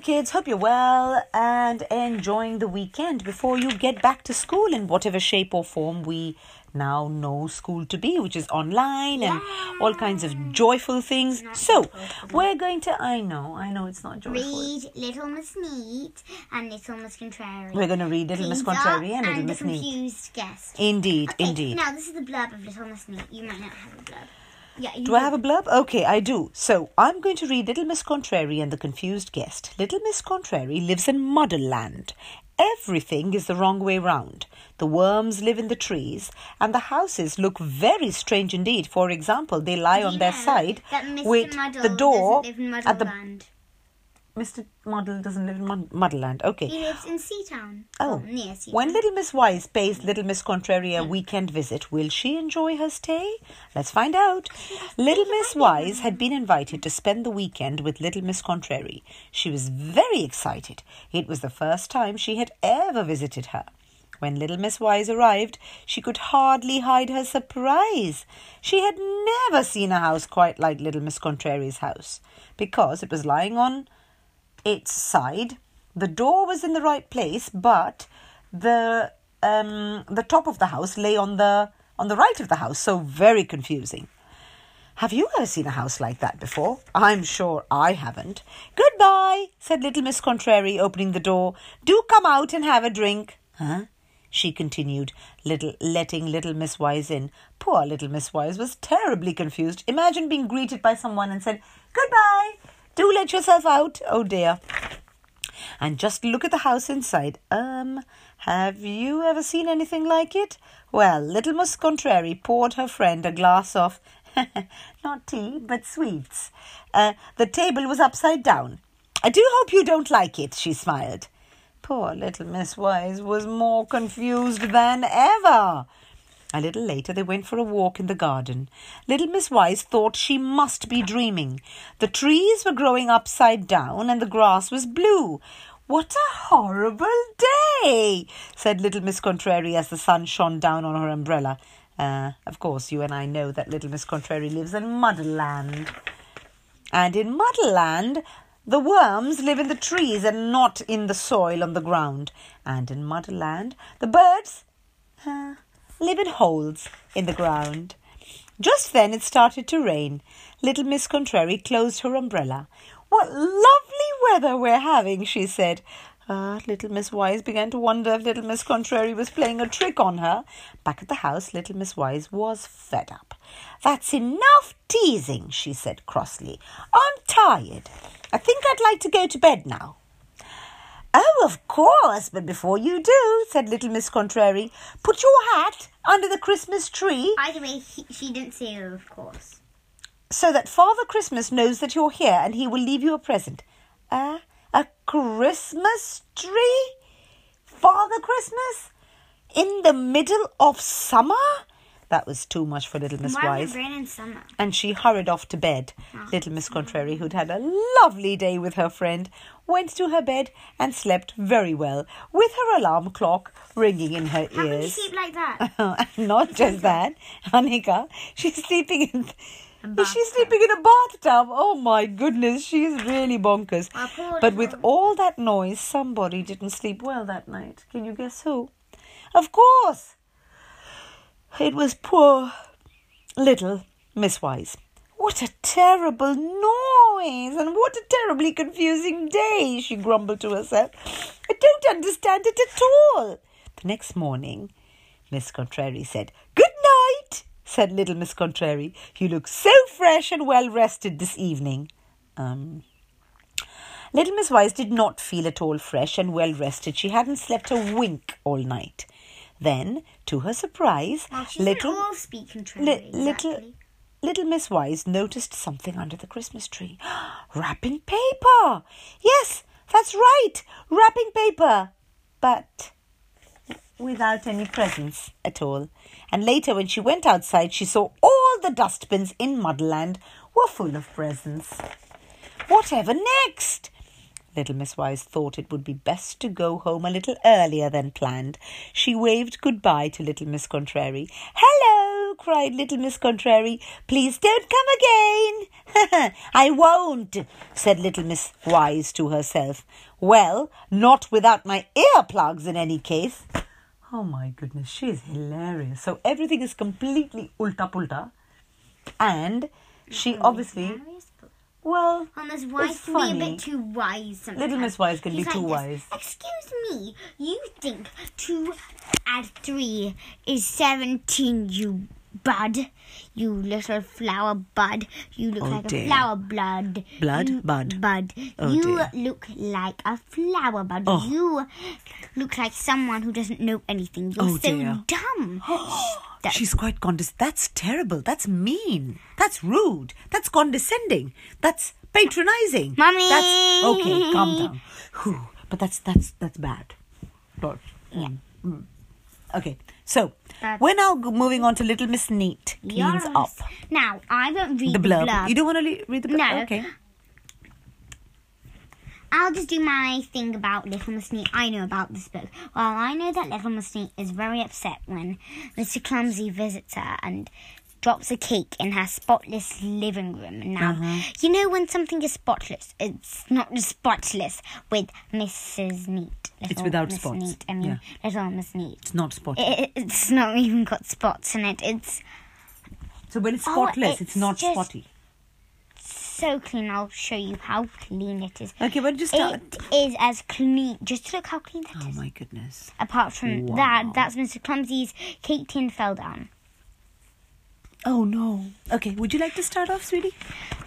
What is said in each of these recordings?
Kids, hope you're well and enjoying the weekend before you get back to school in whatever shape or form we now know school to be, which is online and all kinds of joyful things. So, we're going to, I know, I know it's not joyful. Read Little Miss Neat and Little Miss Contrary. We're going to read Little Miss Contrary and Little Miss Neat. Confused Guest. Indeed, Okay, indeed. Now, this is the blurb of Little Miss Neat. You might not have a blurb. Yeah, Do I have a blurb? Okay, I do. So I'm going to read Little Miss Contrary and the Confused Guest. Little Miss Contrary lives in Muddleland. Everything is the wrong way round. The worms live in the trees, and the houses look very strange indeed. For example, they lie on you their side with Muddle the door at the. Mr. Muddle doesn't live in Mud- Muddleland. Okay. He lives in Seatown. Oh, Well, near Seatown. When Little Miss Wise pays Little Miss Contrary a weekend visit, will she enjoy her stay? Let's find out. Little Miss Wise had been invited to spend the weekend with Little Miss Contrary. She was very excited. It was the first time she had ever visited her. When little Miss Wise arrived, she could hardly hide her surprise. She had never seen a house quite like little Miss Contrary's house, because it was lying on its side. The door was in the right place, but the um, the top of the house lay on the on the right of the house, so very confusing. Have you ever seen a house like that before? I'm sure I haven't. Goodbye, said little Miss Contrary, opening the door. Do come out and have a drink. Huh? She continued, little letting little Miss Wise in. Poor little Miss Wise was terribly confused. Imagine being greeted by someone and said, Goodbye. Do let yourself out. Oh dear. And just look at the house inside. Um, have you ever seen anything like it? Well, little Miss Contrary poured her friend a glass of, not tea, but sweets. Uh, the table was upside down. I do hope you don't like it, she smiled. Poor little Miss Wise was more confused than ever. A little later, they went for a walk in the garden. Little Miss Wise thought she must be dreaming. The trees were growing upside down and the grass was blue. What a horrible day, said little Miss Contrary as the sun shone down on her umbrella. Uh, of course, you and I know that little Miss Contrary lives in Muddleland. And in Muddleland, the worms live in the trees and not in the soil on the ground. And in Muddleland, the birds uh, live in holes in the ground. Just then it started to rain. Little Miss Contrary closed her umbrella. What lovely weather we're having, she said. Uh, little Miss Wise began to wonder if little Miss Contrary was playing a trick on her. Back at the house, little Miss Wise was fed up. That's enough teasing, she said crossly. I'm tired. I think I'd like to go to bed now. Oh, of course, but before you do, said little Miss Contrary, put your hat under the Christmas tree By the way, he, she didn't say oh, of course. so that Father Christmas knows that you're here and he will leave you a present. Uh, a Christmas tree? Father Christmas? In the middle of summer? That was too much for little Miss Wise. rain in summer? And she hurried off to bed. Ah. Little Miss Contrary, who'd had a lovely day with her friend, went to her bed and slept very well, with her alarm clock ringing in her How can you sleep like that? Not just that, Anika, she's sleeping in. A She's bathtub. sleeping in a bathtub. Oh my goodness, she's really bonkers. But with all that noise, somebody didn't sleep well that night. Can you guess who? Of course, it was poor little Miss Wise. What a terrible noise, and what a terribly confusing day, she grumbled to herself. I don't understand it at all. The next morning, Miss Contrary said, Good night, said little Miss Contrary. You look so fresh and well rested this evening. Um, Little Miss Wise did not feel at all fresh and well rested. She hadn't slept a wink all night. Then, to her surprise, Well, little all speak contrary. Li- little exactly. little Miss Wise noticed something under the Christmas tree. wrapping paper. Yes, that's right. Wrapping paper. But without any presents at all. And later when she went outside she saw all the dustbins in Muddleland were full of presents. Whatever next? Little Miss Wise thought it would be best to go home a little earlier than planned. She waved goodbye to little Miss Contrary. Hello, cried little Miss Contrary. Please don't come again. I won't, said little Miss Wise to herself. Well, not without my earplugs in any case. Oh my goodness, she is hilarious. So everything is completely ulta pulta. And she obviously, well, Oh, Miss Wise can be a bit too wise sometimes. Little Miss Wise can be She's too like wise. this, Excuse me, you think two add three is seventeen, you bud? You little flower bud. You look Oh, like dear. a flower blood. Blood? You- Bud. Bud. Oh, you dear. look like a flower bud. Oh. You look like someone who doesn't know anything. You're Oh, so dear. dumb. That- She's quite condes. That's terrible. That's mean. That's rude. That's condescending. That's patronizing. Mummy! That's okay. Calm down. Whew. But that's that's that's bad. Lord. Yeah. Mm. Okay. So That's- we're now moving on to Little Miss Neat cleans up Now, I won't read the the blurb. blurb. You don't want to read the blurb? No. Oh, okay. I'll just do my thing about Little Miss Neat. I know about this book. Well, I know that Little Miss Neat is very upset when Mr. Clumsy visits her and drops a cake in her spotless living room. Now, Uh-huh. you know when something is spotless, it's not just spotless with Mrs. Neat. it's without Miss spots. Neat. I mean, Yeah. Little Miss Neat. It's not spotty. It, it's not even got spots in it. It's so when it's Oh, spotless, it's, it's not spotty. so clean. I'll show you how clean it is. Okay, but just start. It is as clean. Just look how clean that is. Oh my goodness. Apart from Wow. that, that's Mr. Clumsy's cake tin fell down. Oh no. Okay, would you like to start off, sweetie?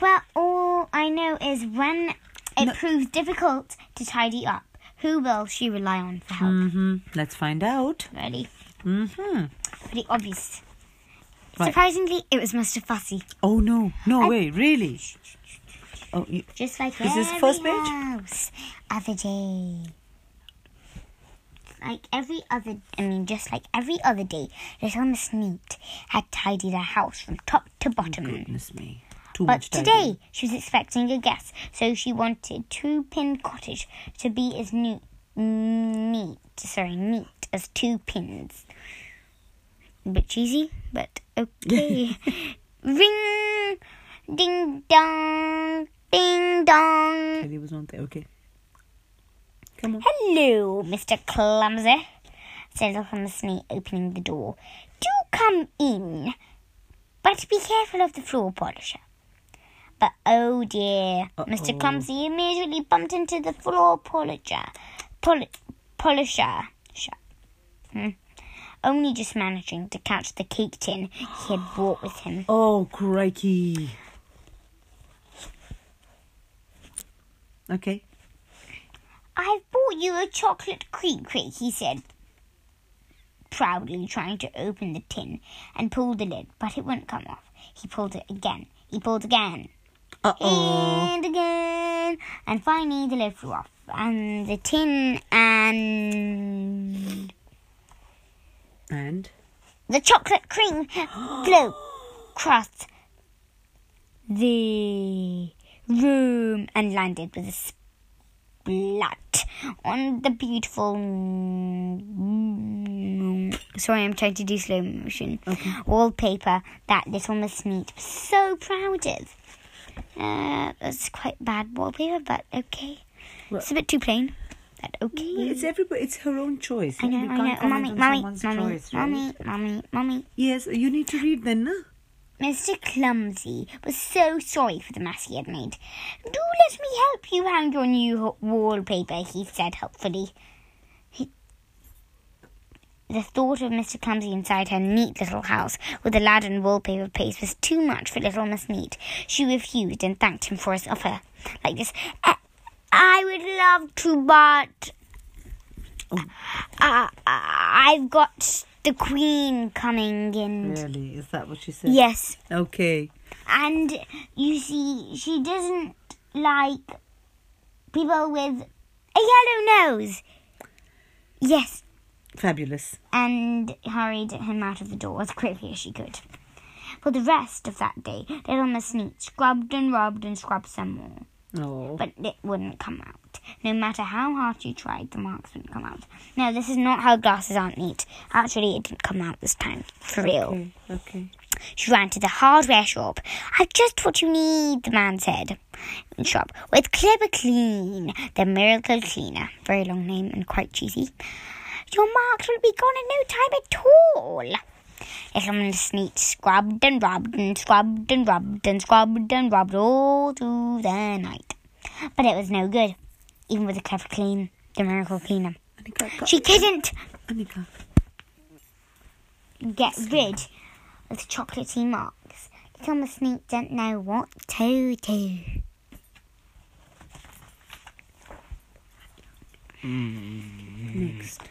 Well, all I know is when it No. proves difficult to tidy up, who will she rely on for help? Mm-hmm. Let's find out. Ready? Mm-hmm. Pretty obvious. Right. Surprisingly, it was Mr. Fussy. Oh no, no I- way, really? Oh, you, Just like Is this first page? house other day. Like every other, I mean, just like every other day, little Miss Neat had tidied her house from top to bottom. goodness me, too But much today she was expecting a guest, so she wanted Two Pin Cottage to be as neat, neat, sorry, neat as two pins. A bit cheesy, but okay. Ring, ding dong, ding dong. Teddy was on there. Okay. Come on. Hello, Mr. Clumsy, Miss Neat, opening the door. Do come in, but be careful of the floor polisher. But oh dear, Mr. Uh-oh. Clumsy immediately bumped into the floor polisher. Pol- polisher. Hmm. Only just managing to catch the cake tin he had brought with him. Oh crikey. Okay. I've bought you a chocolate cream cake, he said, proudly trying to open the tin and pull the lid, but it wouldn't come off. He pulled it again. He pulled again. Uh oh. And again. And finally the lid flew off. And the tin and And the chocolate cream flew across the room and landed with a splat on the beautiful. Sorry, I'm trying to do slow motion. Okay. Wallpaper that little Miss Neat was so proud of. Uh, that's quite bad wallpaper, but okay. Well- it's a bit too plain, but okay. it's everybody. It's her own choice. I know, I know. comment Mummy, on mummy, someone's mummy, choice, right? mummy, mummy, mummy. Yes, you need to read then, no? Mr. Clumsy was so sorry for the mess he had made. Do let me help you hang your new wallpaper, he said helpfully. He... The thought of Mr. Clumsy inside her neat little house with the lad and wallpaper paste was too much for little Miss Neat. She refused and thanked him for his offer. Like this, "I- would love to, but Oh. uh, I've got the Queen coming in. Really? Is that what she said? Yes. Okay. And you see, she doesn't like people with a yellow nose. Yes, Fabulous. and hurried him out of the door as quickly as she could. For the rest of that day, little Miss Neat scrubbed and rubbed and scrubbed some more, Oh. but it wouldn't come out. No matter how hard you tried, the marks wouldn't come out. No, this is not how glasses aren't neat. Actually, it didn't come out this time, for real. Okay. Okay. She ran to the hardware shop. I've just what you need, the man said. Shop with Clever Clean, the miracle cleaner. Very long name and quite cheesy. Your marks will be gone in no time at all. Little Miss Neat scrubbed and rubbed and scrubbed and rubbed and scrubbed and rubbed all through the night. But it was no good, even with the clever clean, the miracle cleaner. She couldn't Anika. get rid of the chocolatey marks. Little Miss Neat didn't know what to do. Mm. Next.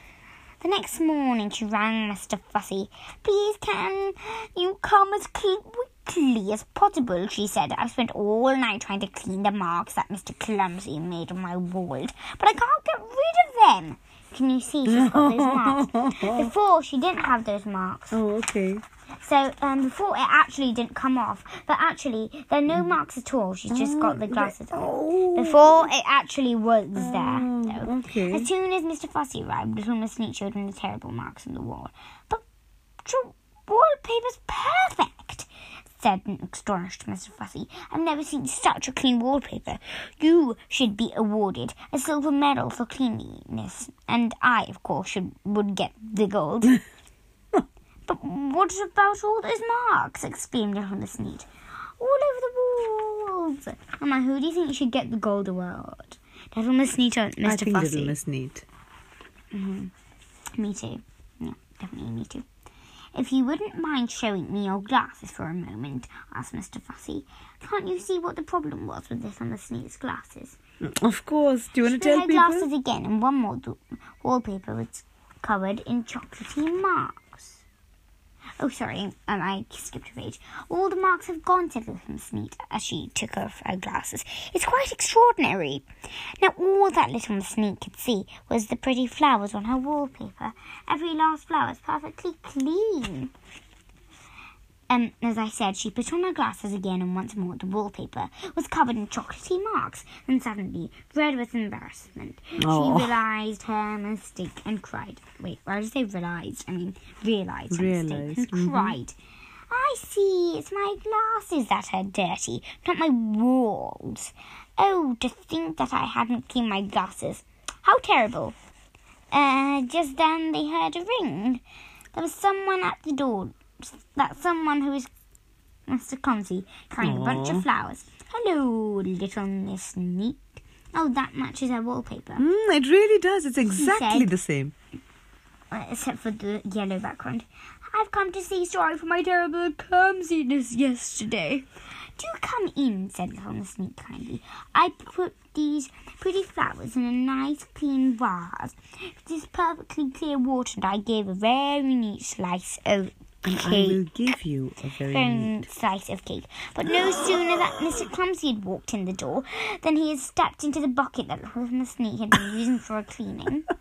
The next morning she rang Mr. Fussy. Please can you come as quickly as possible, she said. I've spent all night trying to clean the marks that Mr. Clumsy made on my wall, but I can't get rid of them. Can you see she's got those marks? Before she didn't have those marks. Oh, okay. So um, before it actually didn't come off, but actually there are no marks at all. She's just got the glasses on. Oh. Before it actually was there. though. okay. As soon as Mr. Fussy arrived, little Miss Neat showed him the terrible marks on the wall. But the wallpaper's perfect, said an astonished Mr. Fussy. I've never seen such a clean wallpaper. You should be awarded a silver medal for cleanliness, and I, of course, should would get the gold. but what about all those marks? exclaimed little Miss Neat. All over the walls. Emma, who do you think should get the gold award? Little Miss Neat or Mr. I think Fussy? Little Miss Neat. Mm-hmm. Me too. Yeah, definitely me too. If you wouldn't mind showing me your glasses for a moment, asked Mr. Fussy. Can't you see what the problem was with this on the Sneak's glasses? Of course. Do you want to tell people? glasses again, and one more wallpaper was covered in chocolatey marks. Oh, sorry, um, I skipped a page. All the marks have gone, said little Miss Neat as she took off her glasses. It's quite extraordinary. Now, all that little Miss Neat could see was the pretty flowers on her wallpaper. Every last flower is perfectly clean. Um, as I said, she put on her glasses again, and once more the wallpaper was covered in chocolatey marks. And suddenly, red with embarrassment, Oh. she realised her mistake and cried. Wait, why did I say realised? I mean, realised her mistake Realised, and mhm. cried. I see, it's my glasses that are dirty, not my walls. Oh, to think that I hadn't cleaned my glasses. How terrible. Uh, just then they heard a ring. There was someone at the door. That someone who is Mr. Clumsy, carrying a bunch of flowers. Hello, little Miss Neat. Oh, that matches her wallpaper. Mm, it really does. It's exactly said- the same. Except for the yellow background. I've come to say sorry for my terrible clumsiness yesterday. Do come in, said little Miss Neat kindly. I put these pretty flowers in a nice clean vase this perfectly clear water, and I gave a very neat slice of And I will give you a very neat slice of cake. But no sooner that Mr. Clumsy had walked in the door than he had stepped into the bucket that little Miss Neat had been using for a cleaning.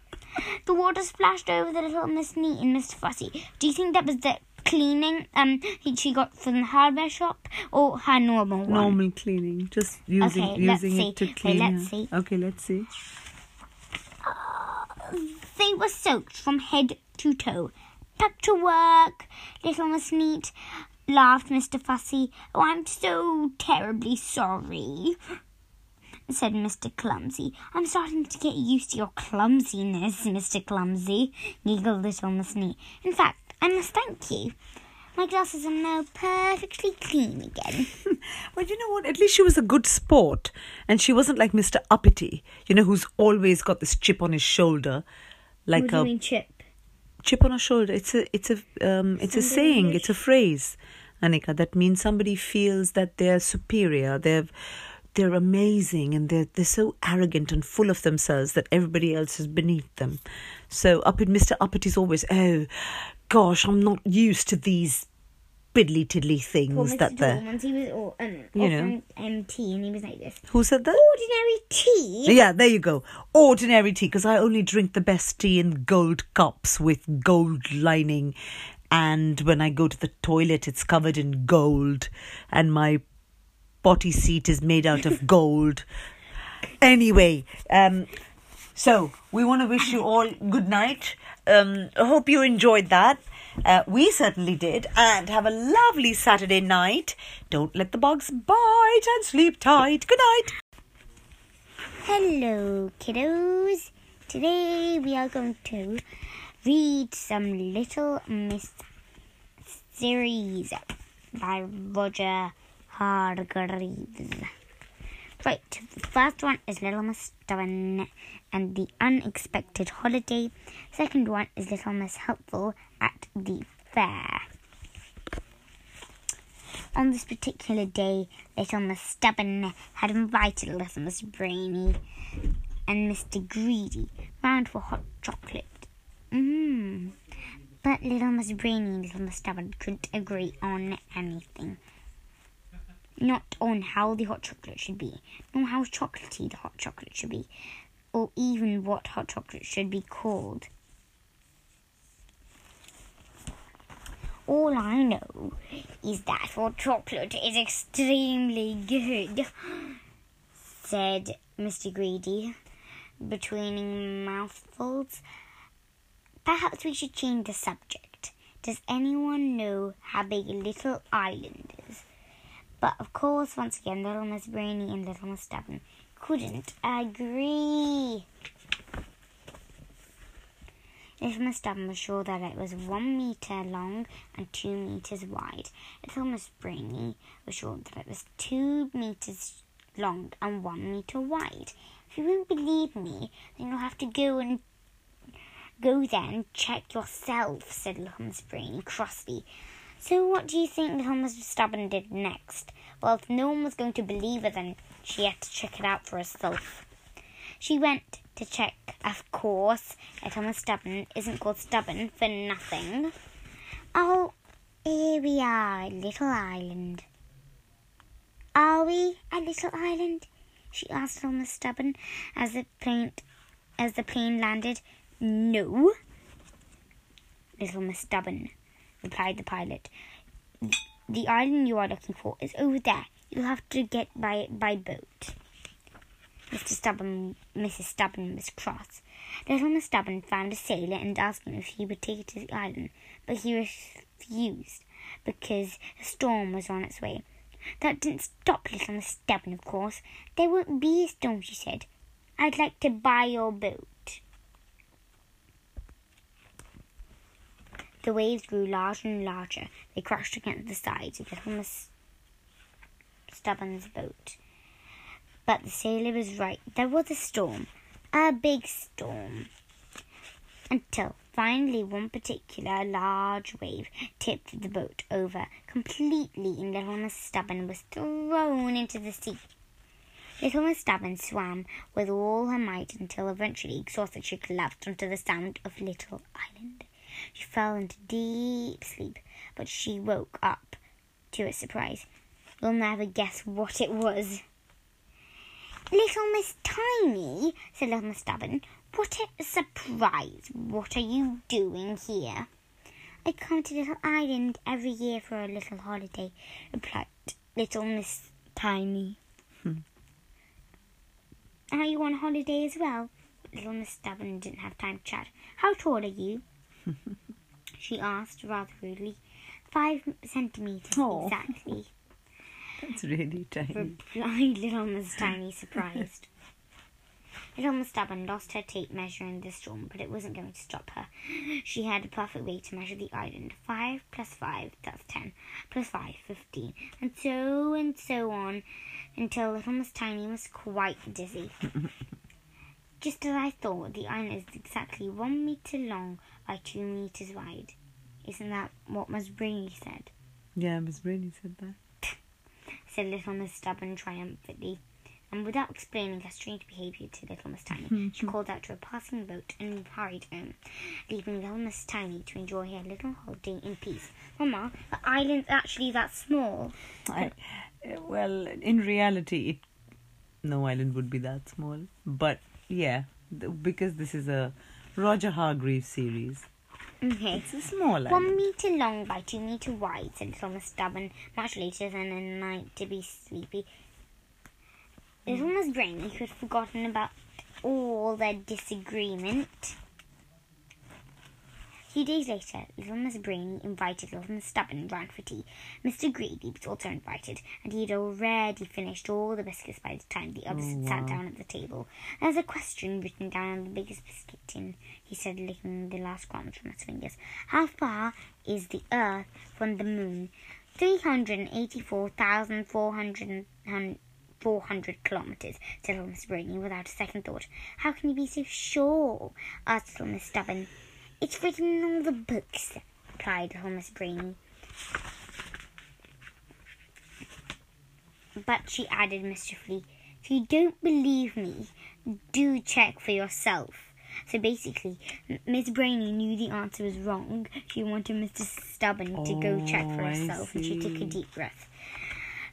The water splashed over the little Miss Neat and Mr. Fussy. Do you think that was the cleaning um he, she got from the hardware shop or her normal one? Normal cleaning, just using Okay, let's using it to Okay, clean. let's her. see. Okay, let's see. They were soaked from head to toe. Back to work, little Miss Neat, laughed Mr. Fussy. Oh, I'm so terribly sorry, said Mr. Clumsy. I'm starting to get used to your clumsiness, Mr. Clumsy, giggled little Miss Neat. In fact, I must thank you. My glasses are now perfectly clean again. Well, you know what? At least she was a good sport, and she wasn't like Mr. Uppity, you know, who's always got this chip on his shoulder, like a Chip? Chip on her shoulder. It's a, it's a, um, it's a saying. It's a phrase, Anika, that means somebody feels that they're superior. They're, they're amazing, and they're they're so arrogant and full of themselves that everybody else is beneath them. So up in Mr. Uppity's always, oh, gosh, I'm not used to these piddly tiddly things that the once he was all, um, You know. MT and he was like this. who said that? Ordinary tea? Yeah, there you go. Ordinary tea, because I only drink the best tea in gold cups with gold lining. And when I go to the toilet, it's covered in gold. And my potty seat is made out of gold. Anyway, um, so we want to wish you all good night. Um, I hope you enjoyed that. Uh, we certainly did. And have a lovely Saturday night. Don't let the bugs bite and sleep tight. Good night. Hello, kiddos. Today we are going to read some Little Miss series by Roger Hargreaves. Right, the first one is Little Miss Stubborn and the Unexpected Holiday. Second one is Little Miss Helpful at the Fair. On this particular day, Little Miss Stubborn had invited Little Miss Brainy and Mr. Greedy round for hot chocolate. Mmm. But Little Miss Brainy and Little Miss Stubborn couldn't agree on anything. Not on how the hot chocolate should be, nor how chocolatey the hot chocolate should be, or even what hot chocolate should be called. All I know is that hot chocolate is extremely good, said Mr. Greedy, between mouthfuls. Perhaps we should change the subject. Does anyone know how big Little Island is? But of course, once again, Little Miss Brainy and Little Miss Stubborn couldn't agree. Miss Stubborn was sure that it was one meter long and two meters wide. Little Miss Brainy was sure that it was two meters long and one meter wide. If you won't believe me, then you'll have to go and go there and check yourself, said Little Miss Brainy crossly. So what do you think Little Miss Stubborn did next? Well, if no one was going to believe her, then she had to check it out for herself. She went to check, of course. Little Miss Stubborn isn't called Stubborn for nothing. Oh, here we are, Little Island. Are we a little island? She asked Miss Stubborn as the plane as the plane landed. No, Little Miss Stubborn, replied the pilot. The island you are looking for is over there. You'll have to get by by boat. Mr. Stubborn, Mrs. Stubborn was cross. Little Miss Stubborn found a sailor and asked him if he would take her to the island, but he refused because a storm was on its way. That didn't stop Little Miss Stubborn, of course. There won't be a storm, she said. I'd like to buy your boat. The waves grew larger and larger. They crashed against the sides of Little Miss Stubborn's boat. But the sailor was right. There was a storm, a big storm. Until finally one particular large wave tipped the boat over completely and Little Miss Stubborn was thrown into the sea. Little Miss Stubborn swam with all her might until eventually, exhausted, she collapsed onto the sand of Little Island. She fell into deep sleep, but she woke up to a surprise. You'll never guess what it was. Little Miss Tiny, said Little Miss Stubborn. What a surprise! What are you doing here? I come to Little Island every year for a little holiday, replied Little Miss Tiny. Hmm. Are you on holiday as well? Little Miss Stubborn didn't have time to chat. How tall are you? she asked rather rudely. Five centimeters Oh. exactly, That's really tiny. replied Little Miss Tiny, surprised. Little Miss Stubborn lost her tape measure in the storm, but it wasn't going to stop her. She had a perfect way to measure the island. Five plus five, that's ten. Plus five, fifteen. And so and so on until Little Miss Tiny was quite dizzy. Just as I thought, the island is exactly one meter long by two meters wide. Isn't that what Miss Brainy said? Yeah, Miss Brainy said that. Said Little Miss Stubborn triumphantly. And without explaining her strange behaviour to Little Miss Tiny, she called out to a passing boat and hurried home, leaving Little Miss Tiny to enjoy her little holiday in peace. Mama, the island's actually that small. I, uh, well, in reality, it, no island would be that small. But yeah, because this is a Roger Hargreaves series, Okay. it's a small One island. meter long by two meter wide, said Miss Stubborn, much later than a night to be sleepy. Little mm. almost Brainy, who had forgotten about all their disagreement, few days later, little Miss Brainy invited little Miss Stubborn round for tea. Mr. Greedy was also invited, and he had already finished all the biscuits by the time the others had sat down at the table. There's a question written down on the biggest biscuit tin, he said, licking the last crumbs from his fingers. How far is the earth from the moon? Three hundred and eighty-four thousand four hundred four hundred kilometres, said little Miss Brainy without a second thought. How can you be so sure? asked little Miss Stubborn. It's written in all the books, replied little Miss Brainy. But she added mischiefully, if you don't believe me, do check for yourself. So basically, Miss Brainy knew the answer was wrong. She wanted Mr. Stubborn to go oh, check for Oh, herself, and she took a deep breath.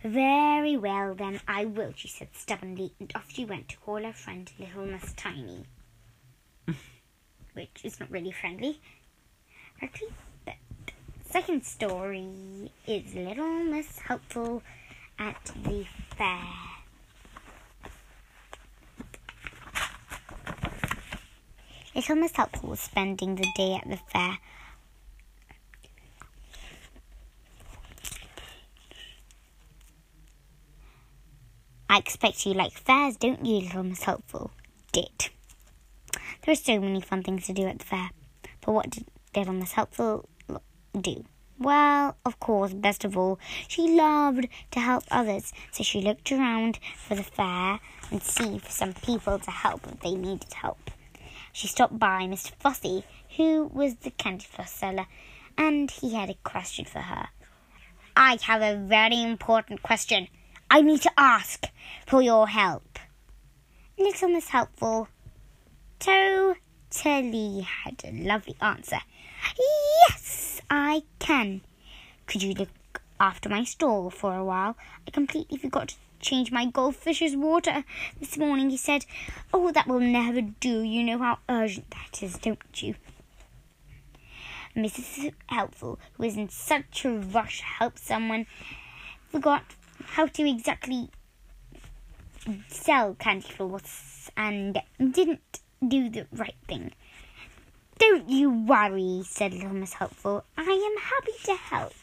Very well, then I will, she said stubbornly, and off she went to call her friend Little Miss Tiny. Which is not really friendly. Actually, but second story is Little Miss Helpful at the fair. Little Miss Helpful was spending the day at the fair. I expect you like fairs, don't you, Little Miss Helpful? Did. There are so many fun things to do at the fair. But what did Little Miss Helpful do? Well, of course, best of all, she loved to help others, so she looked around for the fair and see for some people to help if they needed help. She stopped by Mr. Fossy, who was the candy floss seller, and he had a question for her. I have a very important question. I need to ask for your help. Little Miss Helpful totally had a lovely answer. Yes, I can. Could you look after my stall for a while? I completely forgot to change my goldfish's water this morning, he said. Oh, that will never do. You know how urgent that is, don't you? Mrs. Helpful, who was in such a rush to help someone, forgot how to exactly sell candy floss and didn't do the right thing. Don't you worry, said Little Miss Helpful. I am happy to help.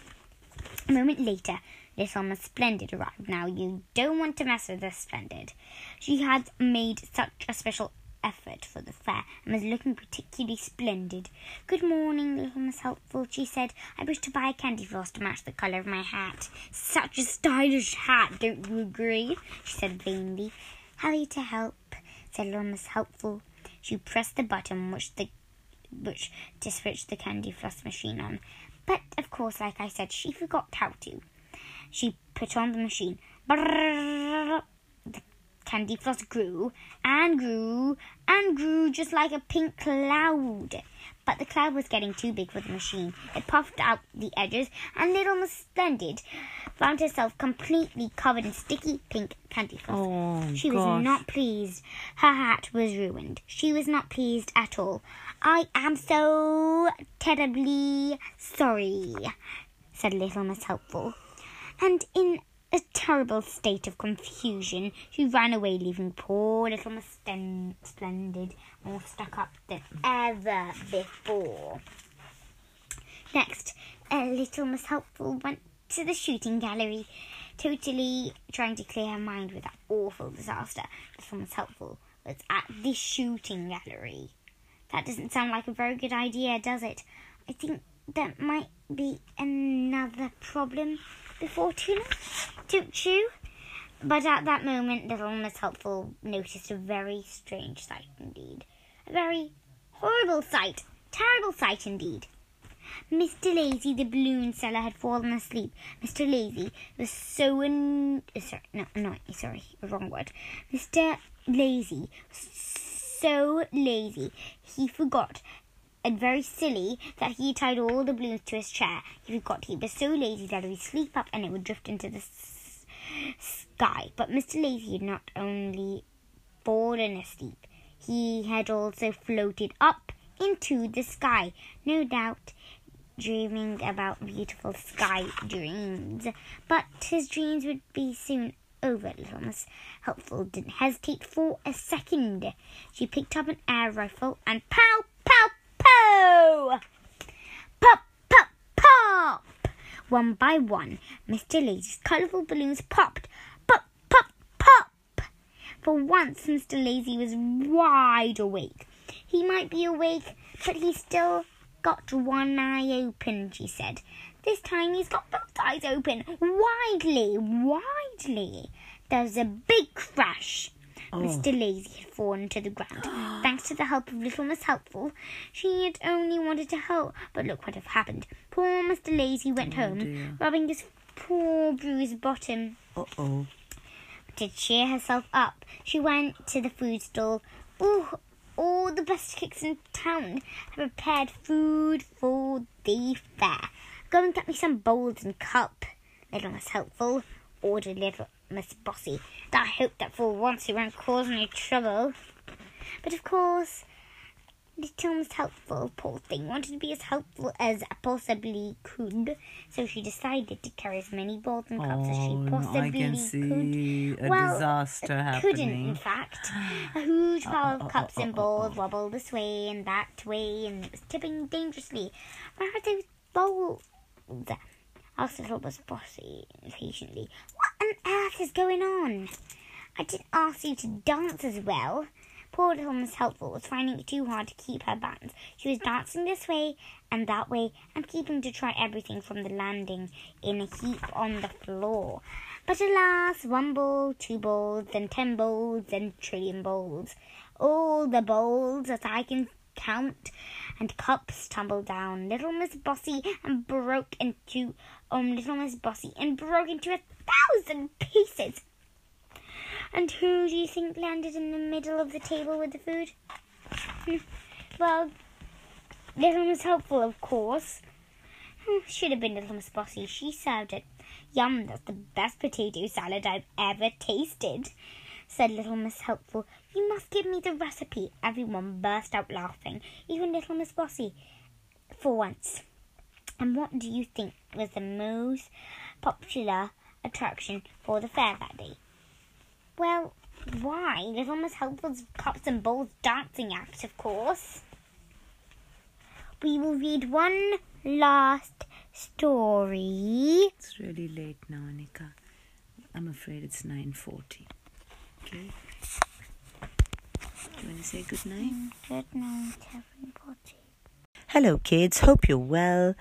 A moment later, Little Miss Splendid arrived. Now, you don't want to mess with this Splendid. She had made such a special effort for the fair and was looking particularly splendid. Good morning, Little Miss Helpful, she said. I wish to buy a candy floss to match the colour of my hat. Such a stylish hat, don't you agree? she said vainly. Happy to help, said Little Miss Helpful. She pressed the button which the which to switch the candy floss machine on. But of course, like I said, she forgot how to. She put on the machine. Brrrr. The candy floss grew and grew and grew just like a pink cloud. But the cloud was getting too big for the machine. It puffed out the edges, and Little Miss Splendid found herself completely covered in sticky pink candy floss. Oh, She was not pleased. Her hat was ruined. She was not pleased at all. I am so terribly sorry, said Little Miss Helpful. And in a terrible state of confusion, she ran away, leaving poor Little Miss Sten- Splendid more stuck up than ever before. Next, uh, Little Miss Helpful went to the shooting gallery, totally trying to clear her mind with that awful disaster. Little Miss Helpful was at the shooting gallery. That doesn't sound like a very good idea, does it? I think that might be another problem before too long, don't you? But at that moment, Little Miss Helpful noticed a very strange sight indeed. Very horrible sight. Terrible sight indeed. Mr. Lazy, the balloon seller, had fallen asleep. Mr. Lazy was so an- sorry, no, no, sorry, wrong word. Mr. Lazy so lazy he forgot and very silly that he tied all the balloons to his chair. He forgot he was so lazy that he would sleep up and it would drift into the s- sky. But Mr. Lazy had not only fallen asleep, he had also floated up into the sky, no doubt dreaming about beautiful sky dreams. But his dreams would be soon over. Little Miss Helpful didn't hesitate for a second. She picked up an air rifle and pow, pow, pow! Pop, pop, pop! One by one, Mr. Lazy's colourful balloons popped for once, Mr. Lazy was wide awake. He might be awake, but he's still got one eye open, she said. This time he's got both eyes open, widely, widely. There was a big crash. Mr. Lazy had fallen to the ground. Thanks to the help of Little Miss Helpful, she had only wanted to help, but look what had happened. Poor Mr. Lazy went home, dear. rubbing his poor bruised bottom. Uh oh. To cheer herself up, she went to the food stall. Ooh, all the best cooks in town had prepared food for the fair. Go and get me some bowls and cup, little Miss Helpful, ordered little Miss Bossy. That I hope that for once you won't cause any trouble. But of course, Miss Helpful, poor thing, wanted to be as helpful as I possibly could, so she decided to carry as many bowls and cups as she Oh, possibly I can could see a well, disaster couldn't, happening. in fact. A huge uh, pile oh, of uh, uh, cups oh, and oh, bowls wobbled this way and that way and it was tipping dangerously. Where are those bowls? asked little Miss Bossy impatiently. What on earth is going on? I didn't ask you to dance as well. Poor little Miss Helpful was finding it too hard to keep her balance. She was dancing this way and that way and keeping to try everything from the landing in a heap on the floor. But alas, one bowl, two bowls, then ten bowls, then trillion bowls. All the bowls that I can count and cups tumbled down. Little Miss Bossy and broke into um little Miss Bossy and broke into a thousand pieces. And who do you think landed in the middle of the table with the food? Well, Little Miss Helpful, of course. Hmm, Should have been Little Miss Bossy. She served it. Yum, that's the best potato salad I've ever tasted, said Little Miss Helpful. You must give me the recipe. Everyone burst out laughing, even Little Miss Bossy, for once. And what do you think was the most popular attraction for the fair that day? Well, why? Little Miss Helpful's Cups and Bowls dancing act, of course. We will read one last story. It's really late now, Anika. I'm afraid it's 9.40. Okay? Do you want to say good night? Good night, everybody. Hello, kids. Hope you're well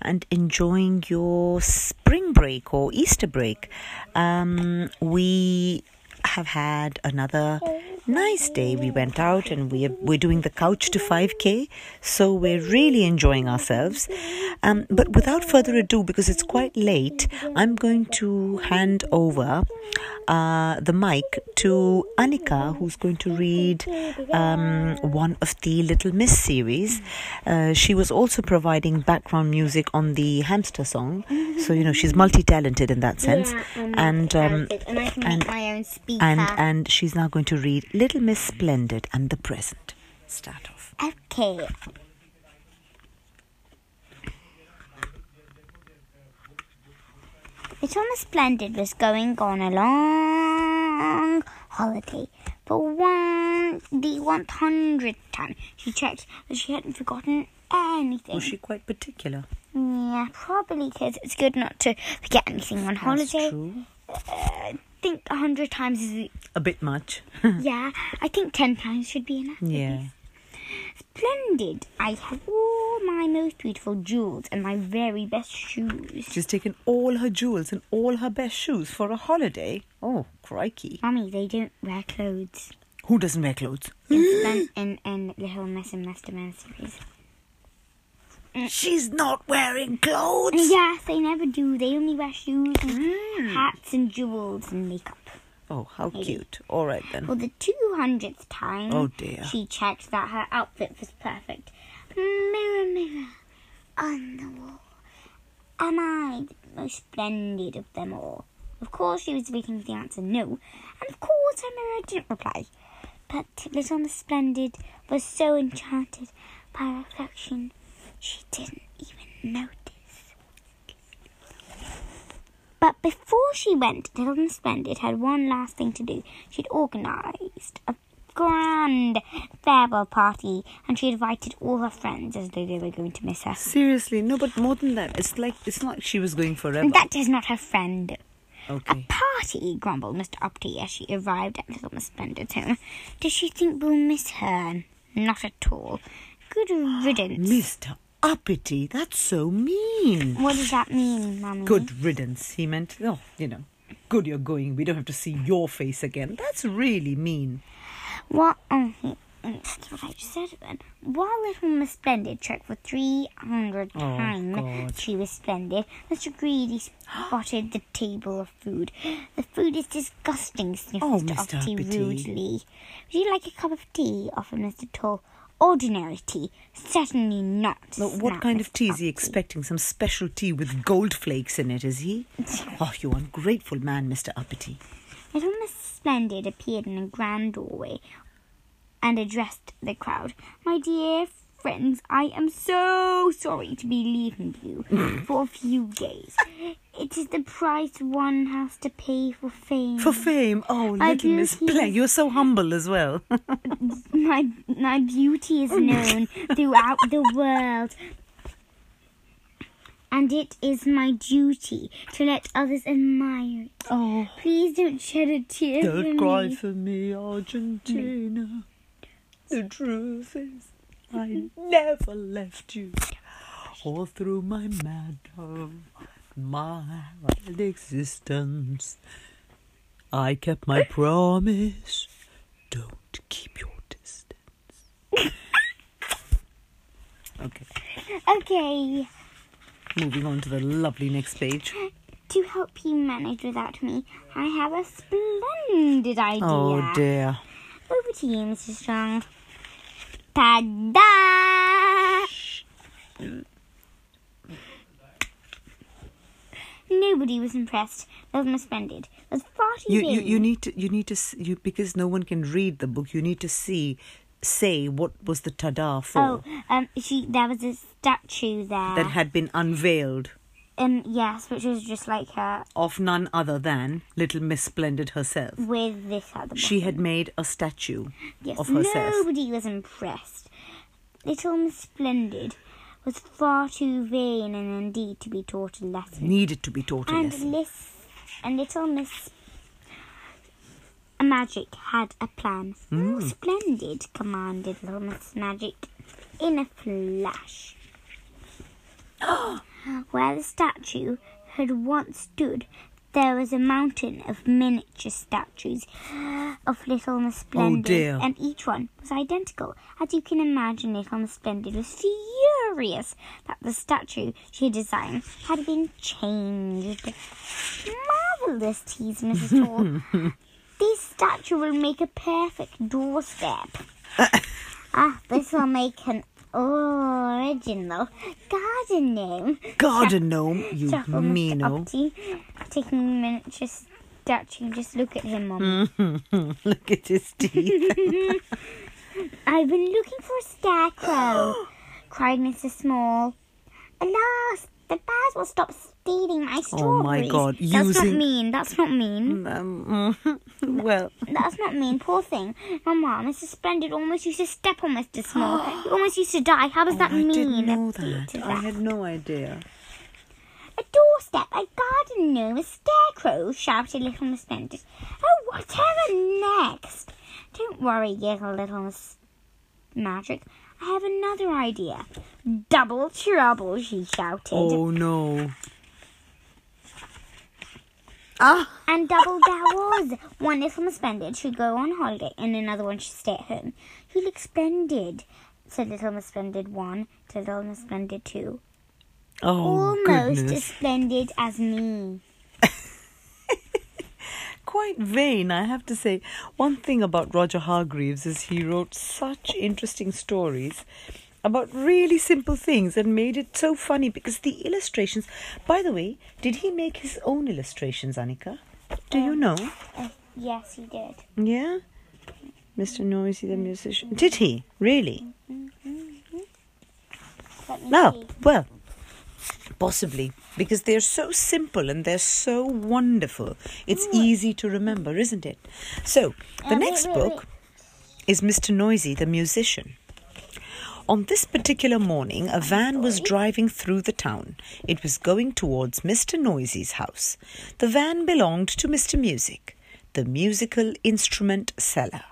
and enjoying your spring break or Easter break. Um, we have had another oh, nice day. We went out and we are, we're doing the couch to 5K, so we're really enjoying ourselves. Um, but without further ado, because it's quite late, I'm going to hand over uh, the mic to Anika, who's going to read um, one of the Little Miss series. Uh, she was also providing background music on the hamster song, so you know she's multi-talented in that sense. and um, and I can make and- my own speaker. and and she's now going to read Little Miss Splendid and the Present. Start off. okay. Little Miss Splendid was going on a long holiday. For one, the one hundredth time, she checked that she hadn't forgotten anything. Was she quite particular? Yeah, probably because it's good not to forget anything on That's holiday. true. I think a hundred times is A bit much. yeah. I think ten times should be enough. yeah. Splendid! I have all my most beautiful jewels and my very best shoes. She's taken all her jewels and all her best shoes for a holiday. Oh, crikey. Mummy, they don't wear clothes. Who doesn't wear clothes? in, in, in Little Miss and Mr. Man series. She's not wearing clothes. Yes, they never do. They only wear shoes and Mm. hats and jewels and makeup. Oh, how cute. All right then. For the 200th time, Oh, dear. she checked that her outfit was perfect. Mirror, mirror on the wall. Am I the most splendid of them all? Of course, she was waiting for the answer no, and of course, her mirror didn't reply. But little Miss Splendid was so enchanted by her reflection, she didn't even notice. But before she went, Little Miss Splendid had one last thing to do. She'd organised a grand farewell party, and she invited all her friends as though they were going to miss her. Seriously, no, but more than that, it's like it's not like she was going forever. That is not her friend. okay. A Party, grumbled Mr. Uppity as she arrived at little Miss Splendid's home. Does she think we'll miss her? Not at all. Good riddance. Mr. Uppity, that's so mean. What does that mean, Mummy? Good riddance, he meant. Oh, you know, good you're going. We don't have to see your face again. That's really mean. What? Oh, that's what I just said then. While little Miss Splendid checked for 300 Oh, times God. she was splendid, Mr. Greedy spotted the table of food. The food is disgusting, sniffed Oh, Mr. Uppity. rudely. Would you like a cup of tea? offered Mr. Tall. Ordinary tea. Certainly not. But what kind of tea is he expecting? Some special tea with gold flakes in it, is he? Oh, you ungrateful man, Mr. Uppity. Little Miss Splendid appeared in a grand doorway and addressed the crowd. My dear friends, I am so sorry to be leaving you for a few days. It is the price one has to pay for fame. For fame. Oh, My little Miss is- You're so humble as well. my my beauty is known throughout the world. And it is my duty to let others admire it. oh, Please don't shed a tear for don't cry me. for me, Argentina. The truth is, I never left you. All through my mad oh, my wild existence. I kept my promise. Don't keep your distance. okay, Okay. moving on to the lovely next page. To help you manage without me, I have a splendid idea. Oh dear. Over to you, Mr. Strong. Ta-da! Nobody was impressed. Little Miss Splendid was far too You, you you need to you need to you because no one can read the book. You need to see say what was the tada for Oh, um, she there was a statue there. that had been unveiled um, yes, which was just like her of none other than Little Miss Splendid herself. with this at the bottom. She had made a statue Yes, of herself. nobody was impressed. Little Miss Splendid was far too vain and indeed to be taught a lesson. Needed to be taught a and lesson. And Little Miss Magic had a plan. More splendid, commanded Little Miss Magic in a flash. Where the statue had once stood, there was a mountain of miniature statues of Little Miss Splendid, Oh, and each one was identical. As you can imagine, Little Miss Splendid was furious that the statue she had designed had been changed. Marvelous, teased Mrs. Tall. this statue will make a perfect doorstep. ah, this will make an original garden gnome. Garden gnome, you Mr. meano. Uppity, taking a miniature statue. Just look at him, Mum. Look at his teeth. I've been looking for a scarecrow, cried Mr. Small. Alas, the bears will stop stealing my strawberries. Oh my. God, That's not mean. That's not mean. um, well, That's not mean. Poor thing. My mom Mr. Splendid almost used to step on Mr. Small. he almost used to die. How does that Oh, I mean? didn't know Did that. I had no idea. A doorstep, a garden gnome, a scarecrow, shouted little Miss Splendid. Oh, whatever next? Don't worry, giggled little Miss Magic. I have another idea. Double trouble, she shouted. Oh no. Ah! And double there was. One little Miss Splendid should go on holiday and another one should stay at home. You look splendid, said little Miss Splendid one to little Miss Splendid two. Oh, Almost as splendid as me. Quite vain, I have to say. One thing about Roger Hargreaves is he wrote such interesting stories about really simple things and made it so funny because the illustrations. By the way, did he make his own illustrations, Anika? Do you um, know? Uh, yes, he did. Yeah? Mr. Noisy the musician. Did he? Really? Mm-hmm. Mm-hmm. Let me No. see. Well, possibly. Because they're so simple and they're so wonderful. It's mm. easy to remember, isn't it? So, the Uh, next wait, book. is Mr. Noisy, the musician. On this particular morning, a van was driving through the town. It was going towards Mr. Noisy's house. The van belonged to Mr. Music, the musical instrument seller.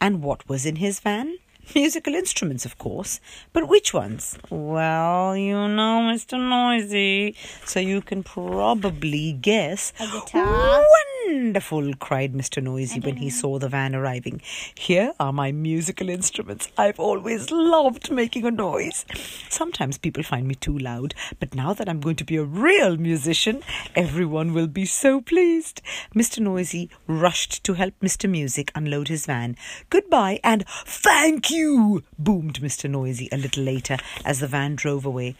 And what was in his van? Musical instruments, of course. But which ones? Well, you know, Mr. Noisy, so you can probably guess. A guitar. Wonderful, cried Mr. Noisy when he saw the van arriving. Here are my musical instruments. I've always loved making a noise. Sometimes people find me too loud, but now that I'm going to be a real musician, everyone will be so pleased. Mr. Noisy rushed to help Mr. Music unload his van. Goodbye and thank you, boomed Mr. Noisy a little later as the van drove away.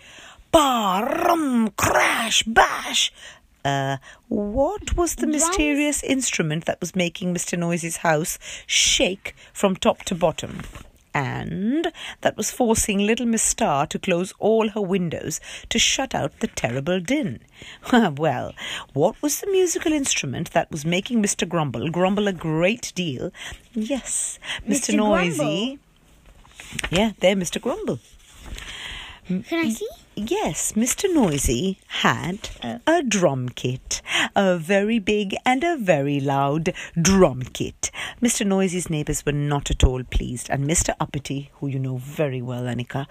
Ba rum crash bash. Uh, what was the mysterious instrument that was making Mr. Noisy's house shake from top to bottom? And that was forcing little Miss Star to close all her windows to shut out the terrible din. well, what was the musical instrument that was making Mr. Grumble grumble a great deal? Yes, Mr. Mr. Noisy. Yeah, there, Mr. Grumble. Can I see? Yes, Mr. Noisy had oh. a drum kit, a very big and a very loud drum kit. Mr. Noisy's neighbours were not at all pleased, and Mr. Uppity, who you know very well, Anika,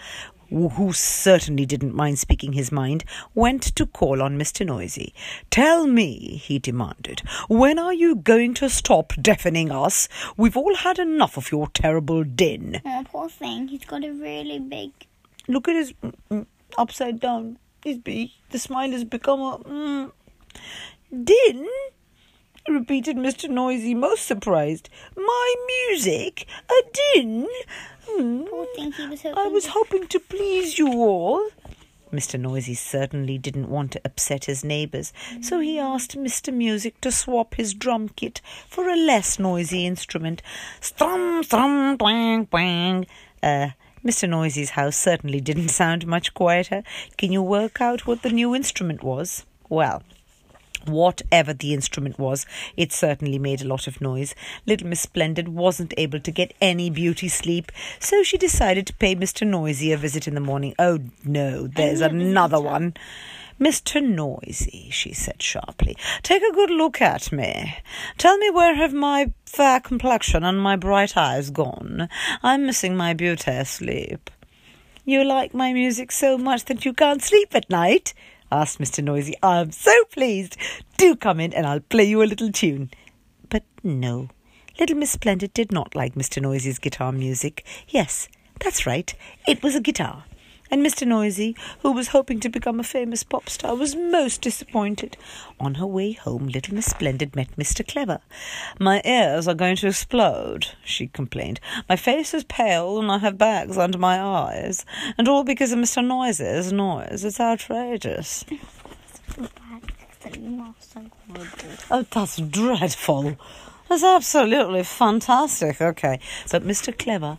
who who certainly didn't mind speaking his mind, went to call on Mr. Noisy. Tell me, he demanded, when are you going to stop deafening us? We've all had enough of your terrible din. Oh, poor thing. He's got a really big. Look at his mm, mm, upside down. His be the smile has become a mm. din. Repeated Mr. Noisy, most surprised. My music, a din. Hmm. Poor thing. He was. I was hoping to please you all. Mr. Noisy certainly didn't want to upset his neighbours, so he asked Mr. Music to swap his drum kit for a less noisy instrument. Strum, strum, twang, twang. Uh, Mr. Noisy's house certainly didn't sound much quieter. Can you work out what the new instrument was? Well, Whatever the instrument was, it certainly made a lot of noise. Little Miss Splendid wasn't able to get any beauty sleep, so she decided to pay Mr. Noisy a visit in the morning. Oh no, there's another one. Mr. Noisy, she said sharply, take a good look at me. Tell me where have my fair complexion and my bright eyes gone? I'm missing my beauty sleep. You like my music so much that you can't sleep at night? asked Mr. Noisy. I'm so pleased. Do come in and I'll play you a little tune. But no, little Miss Splendid did not like Mr. Noisy's guitar music. Yes, that's right, it was a guitar. And Mr. Noisy, who was hoping to become a famous pop star, was most disappointed. On her way home, little Miss Splendid met Mr. Clever. My ears are going to explode, she complained. My face is pale and I have bags under my eyes. And all because of Mr. Noisy's noise. It's outrageous. Oh, that's dreadful. That's absolutely fantastic. Okay, but Mr. Clever,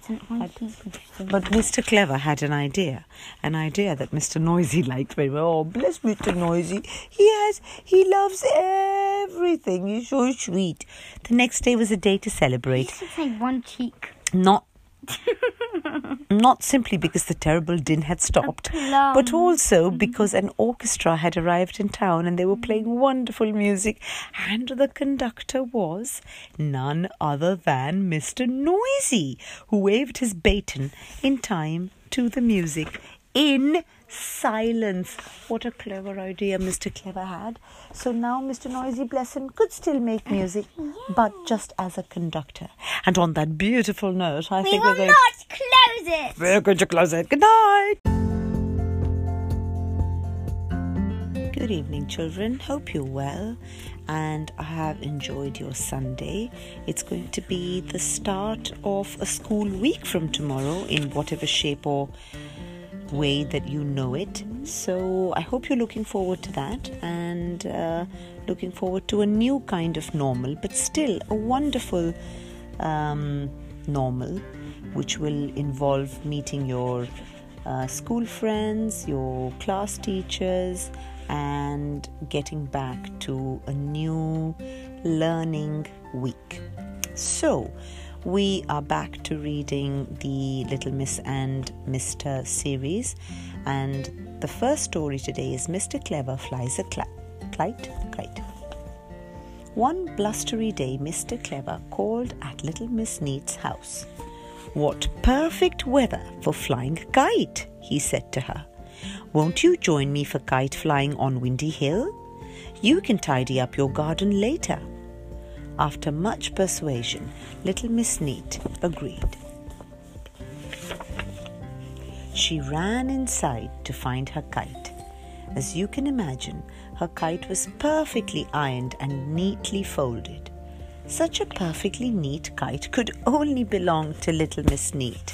but Mr. Clever had an idea, an idea that Mr. Noisy liked very well. Oh, bless Mr. Noisy. He has, he loves everything. He's so sweet. The next day was a day to celebrate. This is like one cheek. Not. Not simply because the terrible din had stopped, but also mm-hmm. because an orchestra had arrived in town and they were playing mm-hmm. wonderful music, and the conductor was none other than Mr. Noisy, who waved his baton in time to the music in silence. What a clever idea Mr. Clever had. So now Mr. Noisy, bless him, could still make music, but just as a conductor. And on that beautiful note, I We think we're going not close it. we're going to close it. Good night. Good evening, children. Hope you're well and I have enjoyed your Sunday. It's going to be the start of a school week from tomorrow in whatever shape or way that you know it. So I hope you're looking forward to that and uh, looking forward to a new kind of normal, but still a wonderful um, normal, which will involve meeting your uh, school friends, your class teachers, and getting back to a new learning week. So, we are back to reading the Little Miss and Mr. series, and the first story today is Mr. Clever Flies a Cli- Kite. Kite. One blustery day, Mr. Clever called at Little Miss Neat's house. What perfect weather for flying a kite, he said to her. Won't you join me for kite flying on Windy Hill? You can tidy up your garden later. After much persuasion, little Miss Neat agreed. She ran inside to find her kite. As you can imagine, her kite was perfectly ironed and neatly folded. Such a perfectly neat kite could only belong to little Miss Neat.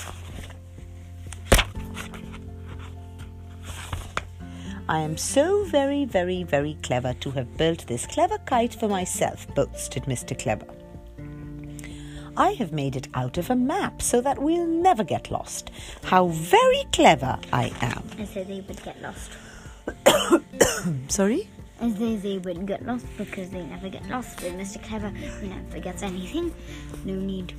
I am so very, very, very clever to have built this clever kite for myself, boasted Mr. Clever. I have made it out of a map so that we'll never get lost. How very clever I am. And so they would get lost. Sorry? And so they wouldn't get lost because they never get lost. Mr. Clever, never forgets anything, no need.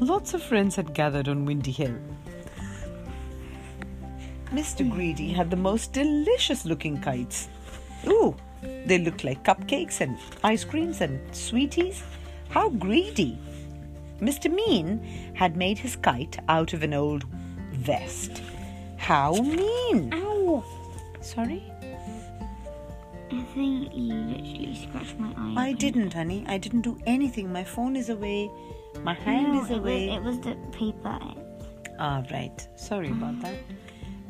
Lots of friends had gathered on Windy Hill. Mr. Greedy had the most delicious looking kites. Ooh, they looked like cupcakes and ice creams and sweeties. How greedy! Mr. Mean had made his kite out of an old vest. How mean! Ow! Sorry? I think you literally scratched my eye. I didn't, honey. I didn't do anything. My phone is away. My hand No, is it away. Was, it was the paper. Ah, right. Sorry about that.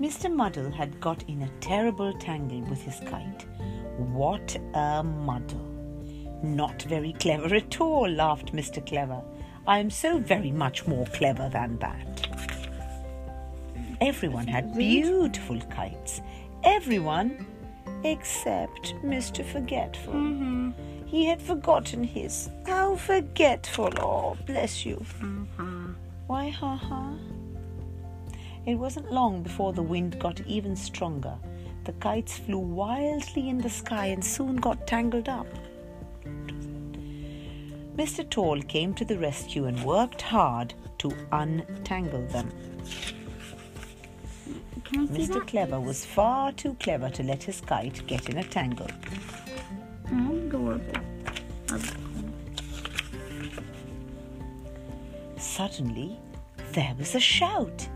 Mr. Muddle had got in a terrible tangle with his kite. What a muddle! Not very clever at all, laughed Mr. Clever. I am so very much more clever than that. Everyone had beautiful kites. Everyone except Mr. Forgetful. Mm-hmm. He had forgotten his. How forgetful! Oh, bless you. Uh-huh. Why, ha ha? It wasn't long before the wind got even stronger. The kites flew wildly in the sky and soon got tangled up. Mr. Tall came to the rescue and worked hard to untangle them. Can I see Mr. Clever was far too clever to let his kite get in a tangle. Adorable. Suddenly, there was a shout.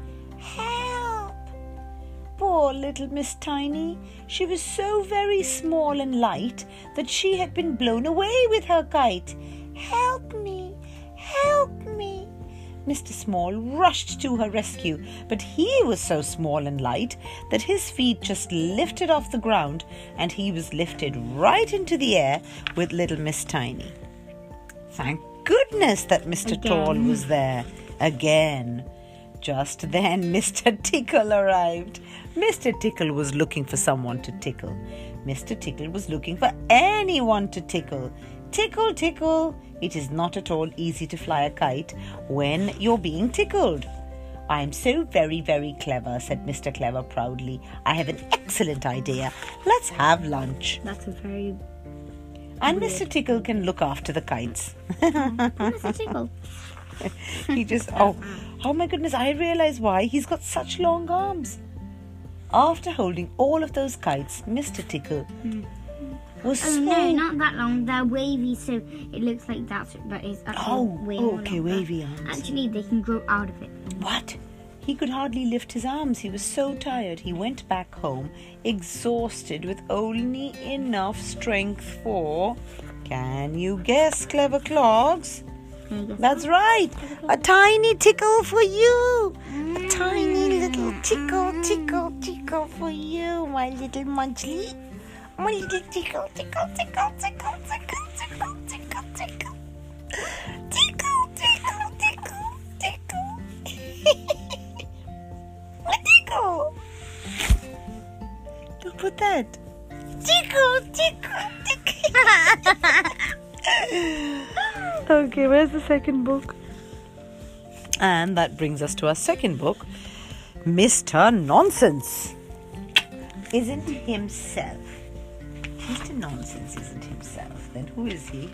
Help! Poor little Miss Tiny. She was so very small and light that she had been blown away with her kite. Help me! Help me! Mr. Small rushed to her rescue, but he was so small and light that his feet just lifted off the ground and he was lifted right into the air with little Miss Tiny. Thank goodness that Mr. Again. Tall was there again. Just then, Mr. Tickle arrived. Mr. Tickle was looking for someone to tickle. Mr. Tickle was looking for anyone to tickle. Tickle, tickle. It is not at all easy to fly a kite when you're being tickled. I am so very, very clever, said Mr. Clever proudly. I have an excellent idea. Let's have lunch. that's a very. And Mr. Tickle can look after the kites. A tickle. he just oh oh my goodness i realize why he's got such long arms after holding all of those kites mr tickle was Oh so no, not that long. They're wavy, so it looks like that's that is actually Oh, way okay, longer. wavy arms. Actually, they can grow out of it. what he could hardly lift his arms he was so tired he went back home exhausted with only enough strength for can you guess clever clogs Can you guess That's right. A tiny tickle for you. A tiny little tickle, tickle, tickle for you, my little munchly. My little tickle, tickle, tickle, tickle, tickle, tickle, tickle, tickle. Tickle, tickle, tickle, tickle. A tickle. Look at that. Tickle, tickle, tickle. Okay, where's the second book? And that brings us to our second book, Mr. Nonsense. Isn't himself. Mr. Nonsense isn't himself. Then who is he?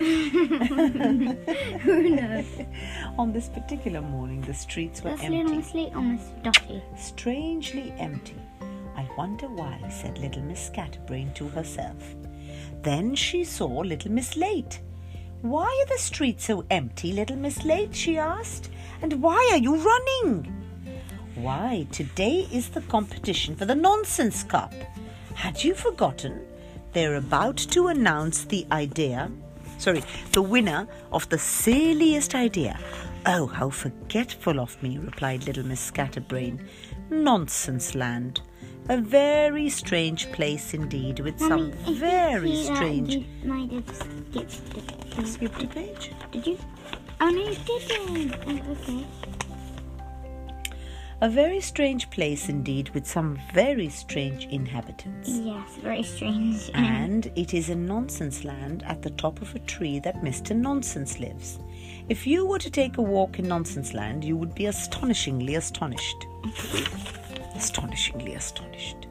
Who knows? On this particular morning, the streets were That's empty. little Miss Lee or Miss Dotty. Strangely empty. I wonder why, said little Miss Scatterbrain to herself. Then she saw little Miss Late. Why are the streets so empty, little Miss Late? she asked. And why are you running? Why, today is the competition for the Nonsense Cup. Had you forgotten? They're about to announce the idea, sorry, the winner of the silliest idea. Oh, how forgetful of me, replied little Miss Scatterbrain. Nonsense land. A very strange place indeed, with some I think very strange. You might have skipped a page. Did you? Oh no, you didn't. Oh, okay. A very strange place indeed, with some very strange inhabitants. Yes, very strange. And it is in Nonsense Land at the top of a tree that Mr. Nonsense lives. If you were to take a walk in Nonsense Land, you would be astonishingly astonished. Astonishingly astonished.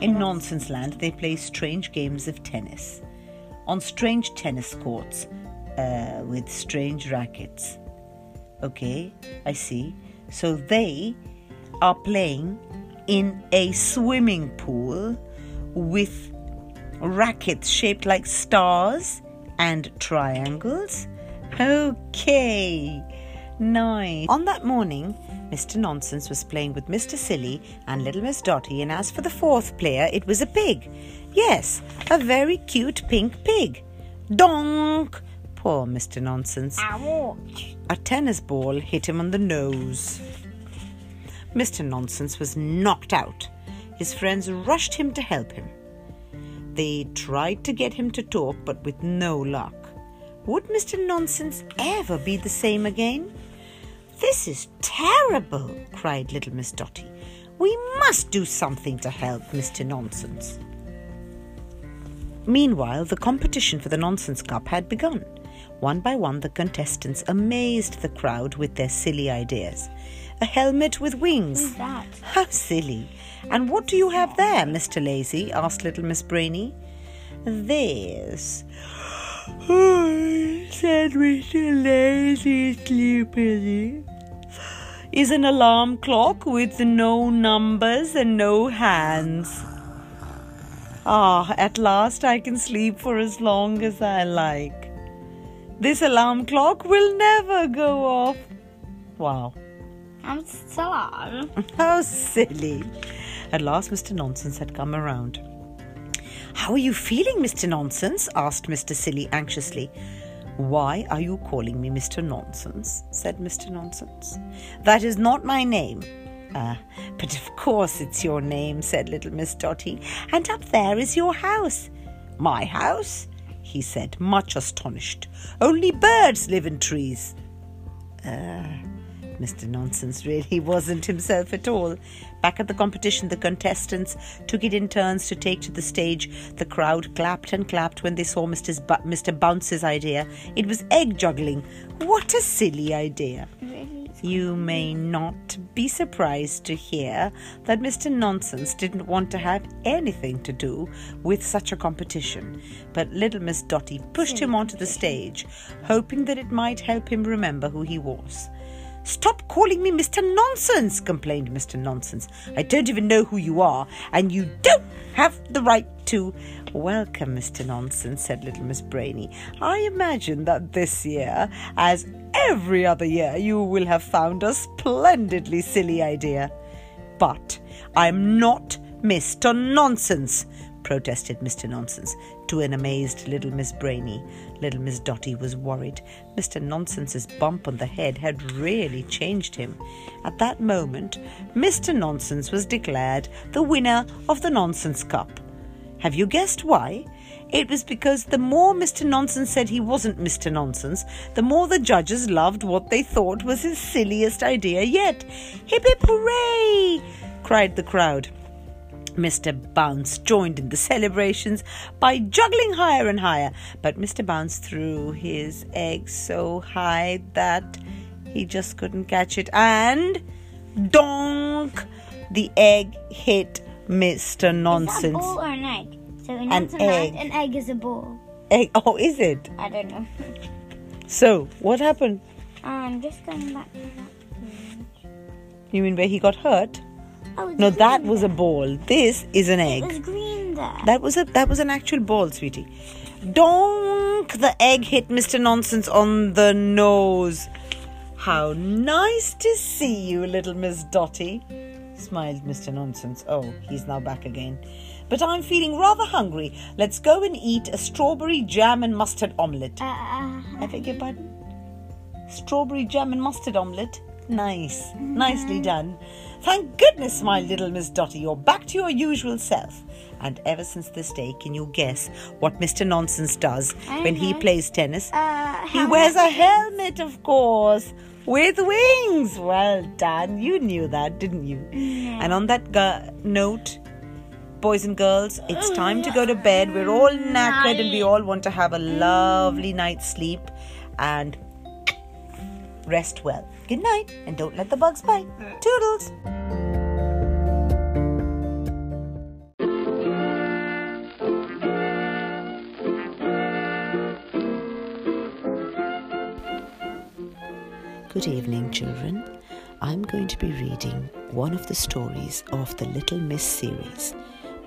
In Nonsense Land, they play strange games of tennis on strange tennis courts uh, with strange rackets. Okay, I see. So they are playing in a swimming pool with rackets shaped like stars and triangles. Okay, nice. On that morning, Mr. Nonsense was playing with Mr. Silly and little Miss Dotty, and as for the fourth player, it was a pig. Yes, a very cute pink pig. Donk! Poor Mr. Nonsense. Ouch. A tennis ball hit him on the nose. Mr. Nonsense was knocked out. His friends rushed him to help him. They tried to get him to talk, but with no luck. Would Mr. Nonsense ever be the same again? This is terrible, cried little Miss Dotty. We must do something to help Mr. Nonsense. Meanwhile, the competition for the Nonsense Cup had begun. One by one, the contestants amazed the crowd with their silly ideas. A helmet with wings. How silly. And what do you have there, Mr. Lazy? asked little Miss Brainy. This, Oh, said Mr. Lazy sleepily, is an alarm clock with no numbers and no hands. Ah, at last I can sleep for as long as I like. This alarm clock will never go off. Wow. I'm sad. How silly. At last, Mr. Nonsense had come around. How are you feeling, Mr. Nonsense? asked Mr. Silly anxiously. Why are you calling me Mr. Nonsense? said Mr. Nonsense. That is not my name. Ah, but of course it's your name, said little Miss Dotty. And up there is your house. My house? he said, much astonished. Only birds live in trees. Mr. Nonsense really wasn't himself at all. Back at the competition, the contestants took it in turns to take to the stage. The crowd clapped and clapped when they saw Mr. Mr. Bounce's idea. It was egg juggling. What a silly idea! You may not be surprised to hear that Mr. Nonsense didn't want to have anything to do with such a competition, but little Miss Dotty pushed him onto the stage, hoping that it might help him remember who he was. Stop calling me Mr. Nonsense, complained Mr. Nonsense. I don't even know who you are, and you don't have the right to. Welcome, Mr. Nonsense, said little Miss Brainy. I imagine that this year, as every other year, you will have found a splendidly silly idea. But I'm not Mr. Nonsense, protested Mr. Nonsense to an amazed little Miss Brainy. Little Miss Dotty was worried. Mr. Nonsense's bump on the head had really changed him. At that moment, Mr. Nonsense was declared the winner of the Nonsense Cup. Have you guessed why? It was because the more Mr. Nonsense said he wasn't Mr. Nonsense, the more the judges loved what they thought was his silliest idea yet. Hip hip hooray! cried the crowd. Mr. Bounce joined in the celebrations by juggling higher and higher, but Mr. Bounce threw his egg so high that he just couldn't catch it, and donk! The egg hit Mr. Is that a Nonsense. ball or an egg? So in An egg. an egg is a ball. egg. Oh, is it? I don't know. So, what happened? I'm just going back to that. You mean where he got hurt? Oh, No, that was a ball. This is an egg. It was green there. That was a that was an actual ball, sweetie. Donk! The egg hit Mr. Nonsense on the nose. How nice to see you, little Miss Dotty, smiled Mr. Nonsense. Oh, he's now back again. But I'm feeling rather hungry. Let's go and eat a strawberry jam and mustard omelette. Uh, I beg your pardon? Strawberry jam and mustard omelette? Nice. Nicely done. Thank goodness, my little Miss Dotty, you're back to your usual self. And ever since this day, can you guess what Mr. Nonsense does when he plays tennis? uh, He wears a helmet, of course, with wings. Well done. You knew that, didn't you? And on that gu- note, boys and girls, it's time to go to bed. We're all knackered and we all want to have a lovely night's sleep and rest well. Good night and don't let the bugs bite. Toodles. Good evening, children. I'm going to be reading one of the stories of the Little Miss series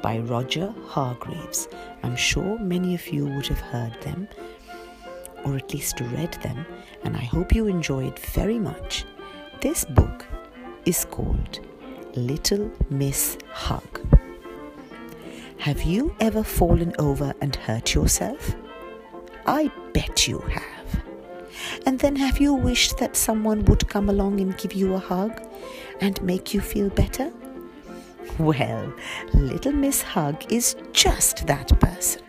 by Roger Hargreaves. I'm sure many of you would have heard them or at least read them, and I hope you enjoy it very much. This book is called Little Miss Hug. Have you ever fallen over and hurt yourself? I bet you have. And then have you wished that someone would come along and give you a hug and make you feel better? Well, Little Miss Hug is just that person.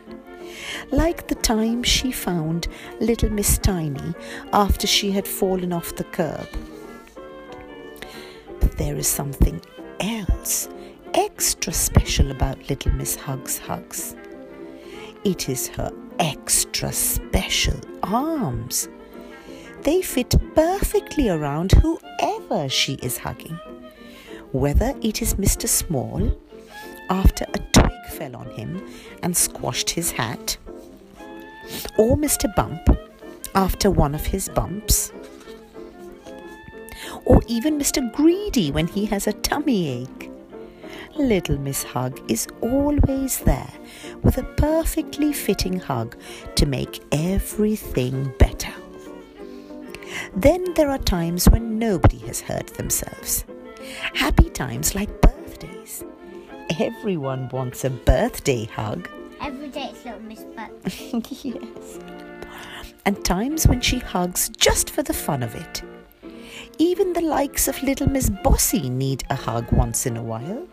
Like the time she found Little Miss Tiny after she had fallen off the curb. But there is something else extra special about Little Miss Hug's hugs. It is her extra special arms. They fit perfectly around whoever she is hugging. Whether it is Mr. Small, after a twig fell on him and squashed his hat, or Mr. Bump, after one of his bumps, or even Mr. Greedy when he has a tummy ache. Little Miss Hug is always there with a perfectly fitting hug to make everything better. Then there are times when nobody has hurt themselves. Happy times like birthdays. Everyone wants a birthday hug. Every day it's little Miss Butt. yes. And times when she hugs just for the fun of it. Even the likes of little Miss Bossy need a hug once in a while.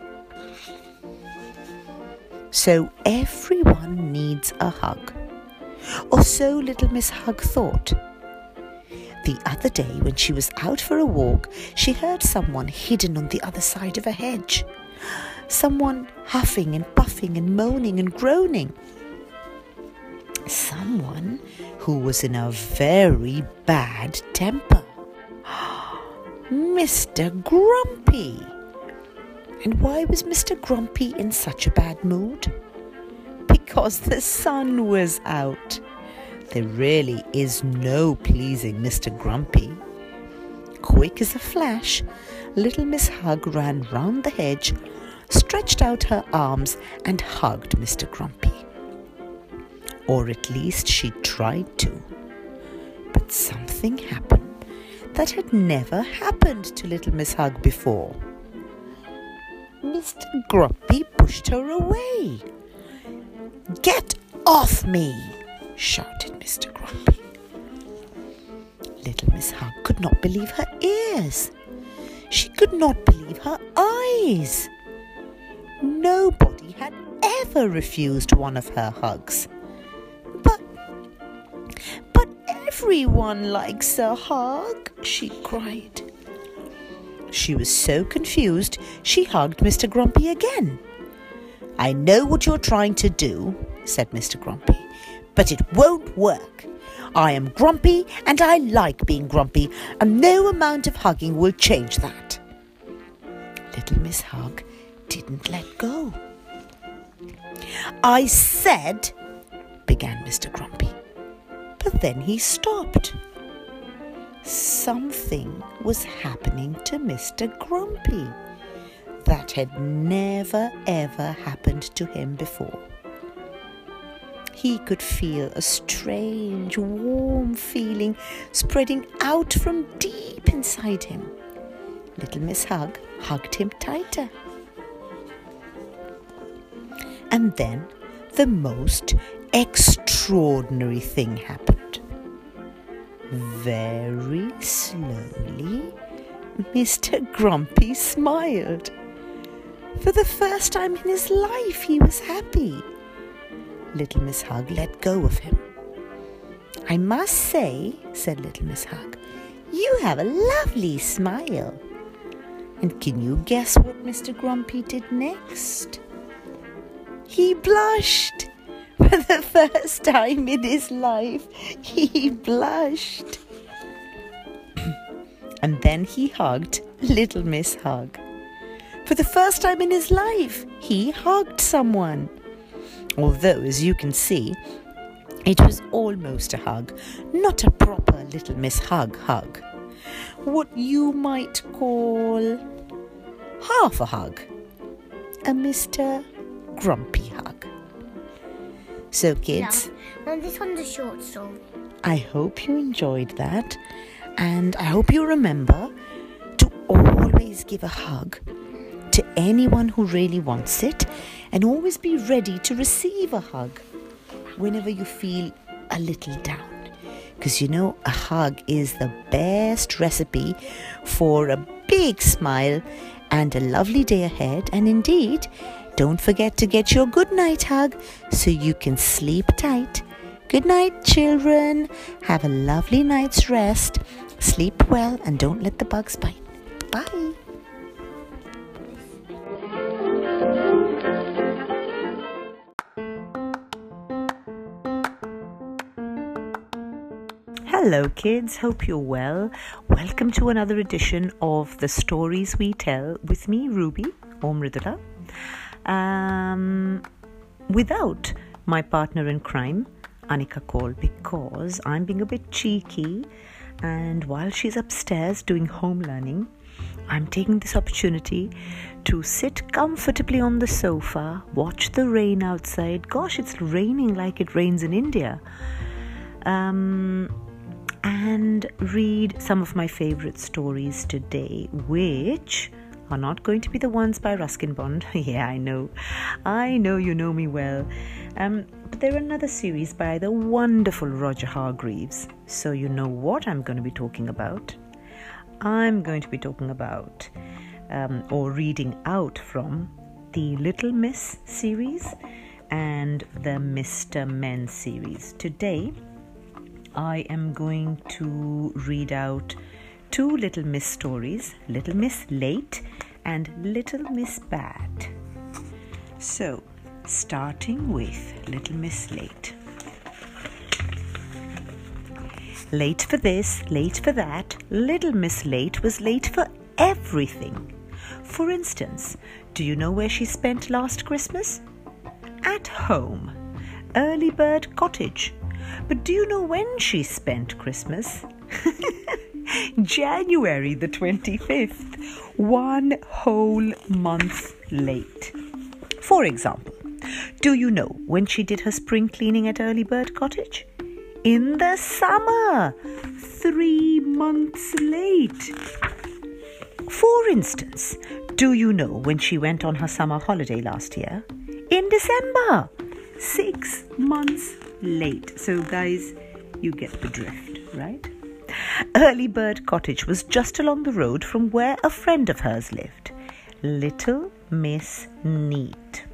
So everyone needs a hug. Or so little Miss Hug thought. The other day, when she was out for a walk, she heard someone hidden on the other side of a hedge. Someone huffing and puffing and moaning and groaning. Someone who was in a very bad temper. Mr. Grumpy. And why was Mr. Grumpy in such a bad mood? Because the sun was out. There really is no pleasing Mr. Grumpy. Quick as a flash, little Miss Hug ran round the hedge, stretched out her arms, and hugged Mr. Grumpy. Or at least she tried to. But something happened that had never happened to little Miss Hug before. Mr. Grumpy pushed her away. Get off me! shouted Mr. Grumpy. Little Miss Hug could not believe her ears. She could not believe her eyes. Nobody had ever refused one of her hugs. But, but everyone likes a hug, she cried. She was so confused, she hugged Mr. Grumpy again. I know what you're trying to do, said Mr. Grumpy, but it won't work. I am grumpy and I like being grumpy, and no amount of hugging will change that. Little Miss Hug didn't let go. I said, began Mr. Grumpy. But then he stopped. Something was happening to Mr. Grumpy that had never ever happened to him before. He could feel a strange, warm feeling spreading out from deep inside him. Little Miss Hug hugged him tighter. And then the most extraordinary thing happened. Very slowly, Mr. Grumpy smiled. For the first time in his life, he was happy. Little Miss Hug let go of him. I must say, said Little Miss Hug, you have a lovely smile. And can you guess what Mr. Grumpy did next? He blushed. For the first time in his life, he blushed. and then he hugged Little Miss Hug. For the first time in his life, he hugged someone. Although, as you can see, it was almost a hug, not a proper Little Miss Hug hug. What you might call half a hug. A Mr. Grumpy hug. So, kids, No, this one's a short story. I hope you enjoyed that, and I hope you remember to always give a hug to anyone who really wants it, and always be ready to receive a hug whenever you feel a little down. Because you know, a hug is the best recipe for a big smile and a lovely day ahead, and indeed, don't forget to get your good night hug so you can sleep tight. Good night, children. Have a lovely night's rest. Sleep well and don't let the bugs bite. Bye. Hello, kids. Hope you're well. Welcome to another edition of the stories we tell with me, Ruby or Mridula. Um, without my partner in crime, Anika Cole, because I'm being a bit cheeky. And while she's upstairs doing home learning, I'm taking this opportunity to sit comfortably on the sofa, watch the rain outside. Gosh, it's raining like it rains in India. Um, and read some of my favorite stories today, which are not going to be the ones by Ruskin Bond. yeah, I know. I know you know me well. Um, but they're another series by the wonderful Roger Hargreaves. So you know what I'm going to be talking about. I'm going to be talking about um, or reading out from the Little Miss series and the Mr. Men series. Today, I am going to read out two Little Miss stories Little Miss Late and Little Miss Bad. So, starting with Little Miss Late. Late for this, late for that, Little Miss Late was late for everything. For instance, do you know where she spent last Christmas? At home. Early Bird Cottage. But do you know when she spent Christmas? January the 25th, one whole month late. For example, do you know when she did her spring cleaning at Early Bird Cottage? In the summer, three months late. For instance, do you know when she went on her summer holiday last year? In December, six months late. So, guys, you get the drift, right? Early Bird Cottage was just along the road from where a friend of hers lived, Little Miss Neat.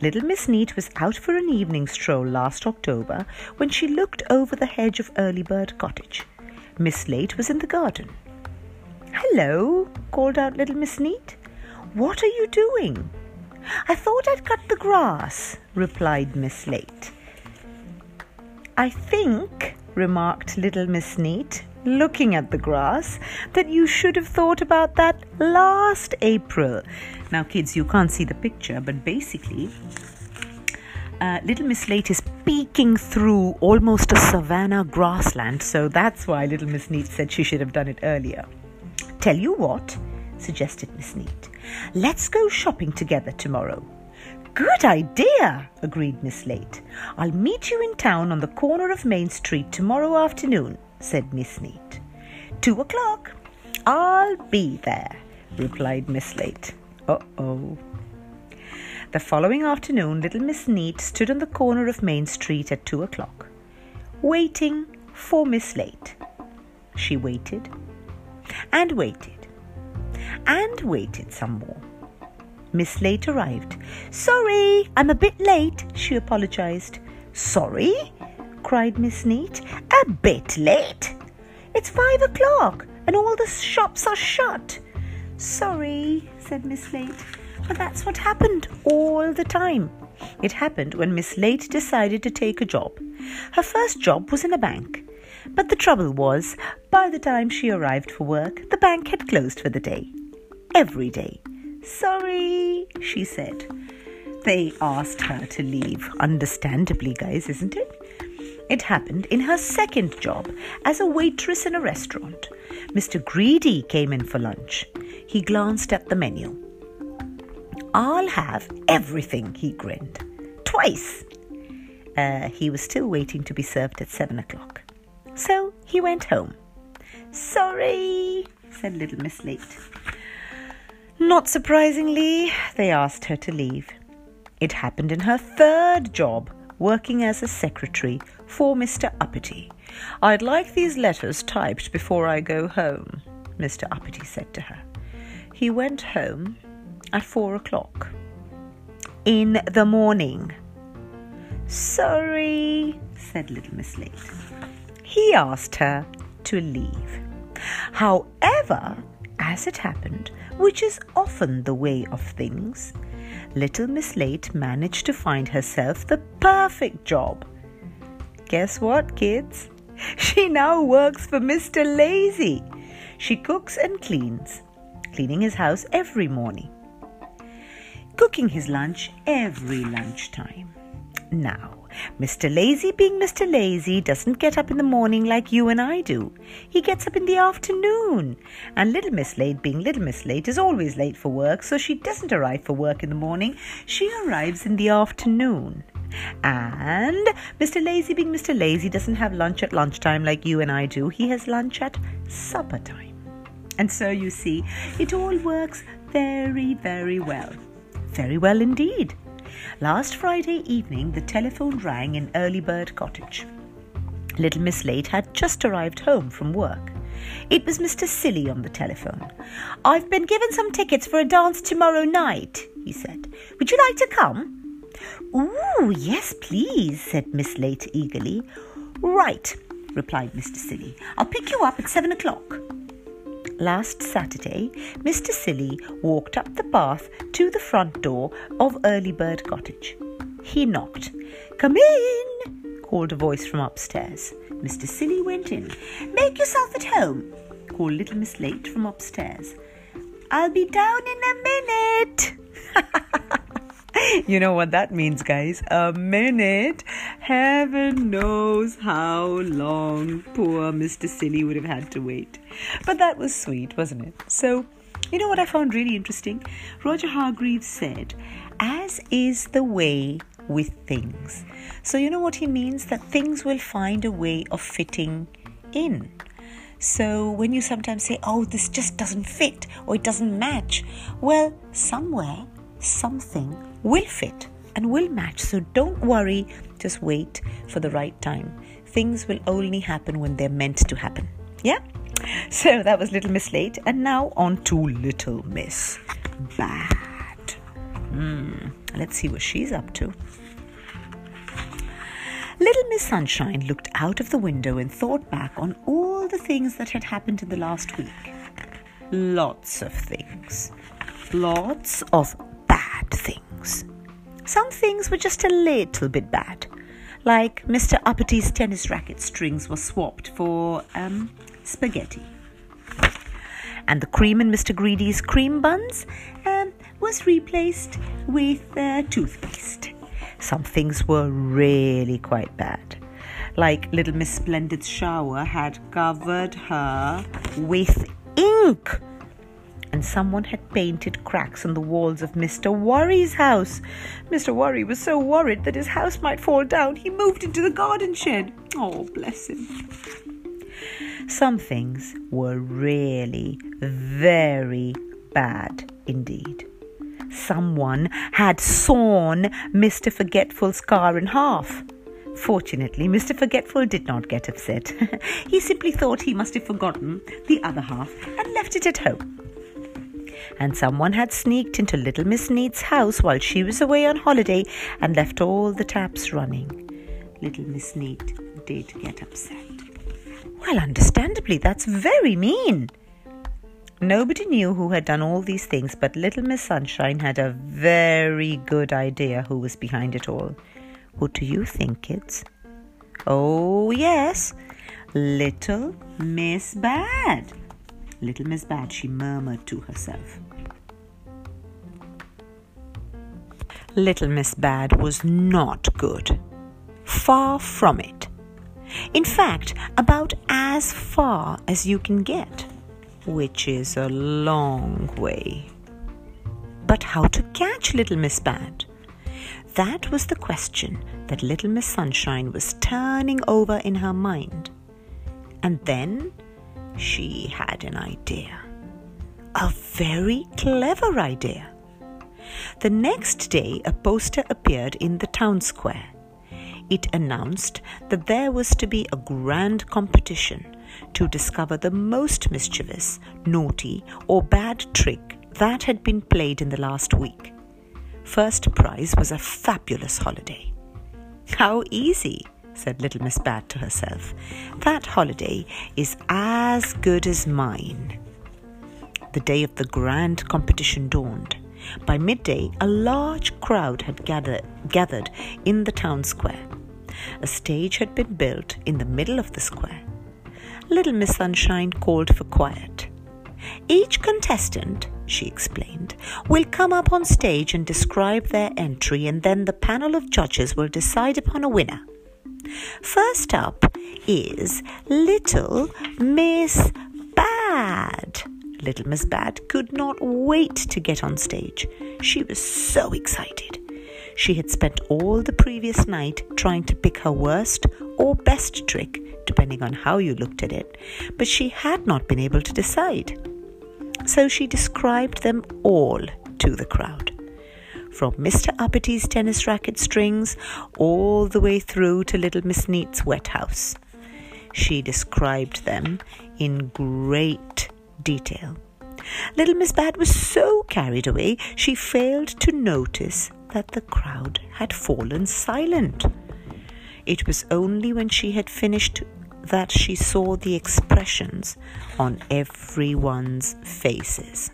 Little Miss Neat was out for an evening stroll last October when she looked over the hedge of Early Bird Cottage. Miss Late was in the garden. Hello, called out Little Miss Neat. What are you doing? I thought I'd cut the grass, replied Miss Late. I think, remarked little Miss Neat, looking at the grass, that you should have thought about that last April. Now, kids, you can't see the picture, but basically, uh, little Miss Late is peeking through almost a savanna grassland, so that's why little Miss Neat said she should have done it earlier. Tell you what, suggested Miss Neat. Let's go shopping together tomorrow. Good idea, agreed Miss Late. I'll meet you in town on the corner of Main Street tomorrow afternoon, said Miss Neat. Two o'clock. I'll be there, replied Miss Late. Uh oh. The following afternoon, little Miss Neat stood on the corner of Main Street at two o'clock, waiting for Miss Late. She waited and waited and waited some more. Miss Late arrived. Sorry, I'm a bit late, she apologized. Sorry? cried Miss Neat. A bit late? It's five o'clock and all the shops are shut. Sorry, said Miss Late, but that's what happened all the time. It happened when Miss Late decided to take a job. Her first job was in a bank. But the trouble was, by the time she arrived for work, the bank had closed for the day. Every day. Sorry, she said. They asked her to leave. Understandably, guys, isn't it? It happened in her second job as a waitress in a restaurant. Mr. Greedy came in for lunch. He glanced at the menu. I'll have everything, he grinned. Twice. Uh, he was still waiting to be served at seven o'clock. So he went home. Sorry, said little Miss Late. Not surprisingly, they asked her to leave. It happened in her third job, working as a secretary for Mr. Uppity. I'd like these letters typed before I go home, Mr. Uppity said to her. He went home at four o'clock. In the morning. Sorry, said little Miss Late. He asked her to leave. However, as it happened, which is often the way of things, little Miss Late managed to find herself the perfect job. Guess what, kids? She now works for Mr. Lazy. She cooks and cleans, cleaning his house every morning, cooking his lunch every lunchtime. Now, Mr. Lazy, being Mr. Lazy, doesn't get up in the morning like you and I do. He gets up in the afternoon. And Little Miss Late, being Little Miss Late, is always late for work, so she doesn't arrive for work in the morning. She arrives in the afternoon. And Mr. Lazy, being Mr. Lazy, doesn't have lunch at lunchtime like you and I do. He has lunch at supper time. And so you see, it all works very, very well. Very well indeed. Last Friday evening, the telephone rang in Early Bird Cottage. Little Miss Late had just arrived home from work. It was Mr. Silly on the telephone. I've been given some tickets for a dance tomorrow night, he said. Would you like to come? Ooh, yes, please, said Miss Late eagerly. Right, replied Mr. Silly. I'll pick you up at seven o'clock. Last Saturday, Mr. Silly walked up the path to the front door of Early Bird Cottage. He knocked. Come in, called a voice from upstairs. Mr. Silly went in. Make yourself at home, called Little Miss Late from upstairs. I'll be down in a minute. you know what that means, guys. A minute. Heaven knows how long poor Mr. Silly would have had to wait. But that was sweet, wasn't it? So, you know what I found really interesting? Roger Hargreaves said, as is the way with things. So, you know what he means? That things will find a way of fitting in. So, when you sometimes say, oh, this just doesn't fit or it doesn't match, well, somewhere something will fit and will match. So don't worry, just wait for the right time. Things will only happen when they're meant to happen. Yeah? So that was Little Miss Late, and now on to Little Miss Bad. Hmm, let's see what she's up to. Little Miss Sunshine looked out of the window and thought back on all the things that had happened in the last week. Lots of things. Lots of bad things. Some things were just a little bit bad, like Mr. Uppity's tennis racket strings were swapped for um, spaghetti. And the cream in Mr. Greedy's cream buns um, was replaced with uh, toothpaste. Some things were really quite bad. Like Little Miss Splendid's shower had covered her with ink. And someone had painted cracks on the walls of Mr. Worry's house. Mr. Worry was so worried that his house might fall down, he moved into the garden shed. Oh, bless him. Some things were really very bad indeed. Someone had sawn Mr. Forgetful's car in half. Fortunately, Mr. Forgetful did not get upset. he simply thought he must have forgotten the other half and left it at home. And someone had sneaked into Little Miss Neat's house while she was away on holiday and left all the taps running. Little Miss Neat did get upset. Well, understandably, that's very mean. Nobody knew who had done all these things, but Little Miss Sunshine had a very good idea who was behind it all. What do you think, kids? Oh, yes, Little Miss Bad. Little Miss Bad, she murmured to herself. Little Miss Bad was not good. Far from it. In fact, about as far as you can get, which is a long way. But how to catch Little Miss Bad? That was the question that Little Miss Sunshine was turning over in her mind. And then she had an idea. A very clever idea. The next day, a poster appeared in the town square. It announced that there was to be a grand competition to discover the most mischievous, naughty, or bad trick that had been played in the last week. First prize was a fabulous holiday. How easy, said little Miss Bad to herself. That holiday is as good as mine. The day of the grand competition dawned. By midday, a large crowd had gather, gathered in the town square. A stage had been built in the middle of the square. Little Miss Sunshine called for quiet. Each contestant, she explained, will come up on stage and describe their entry, and then the panel of judges will decide upon a winner. First up is Little Miss Bad. Little Miss Bad could not wait to get on stage. She was so excited. She had spent all the previous night trying to pick her worst or best trick, depending on how you looked at it, but she had not been able to decide. So she described them all to the crowd. From Mr. Uppity's tennis racket strings all the way through to Little Miss Neat's wet house. She described them in great detail. Little Miss Bad was so carried away she failed to notice that the crowd had fallen silent. It was only when she had finished that she saw the expressions on everyone's faces.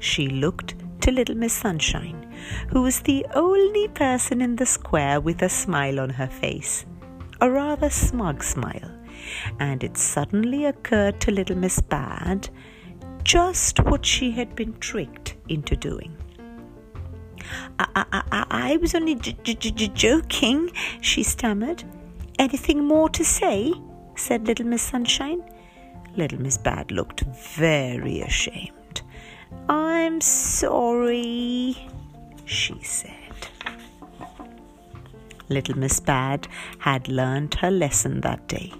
She looked to little Miss Sunshine, who was the only person in the square with a smile on her face, a rather smug smile, and it suddenly occurred to little Miss Bad just what she had been tricked into doing. I, I, I, I was only j- j- j- joking, she stammered. Anything more to say? said Little Miss Sunshine. Little Miss Bad looked very ashamed. I'm sorry, she said. Little Miss Bad had learned her lesson that day.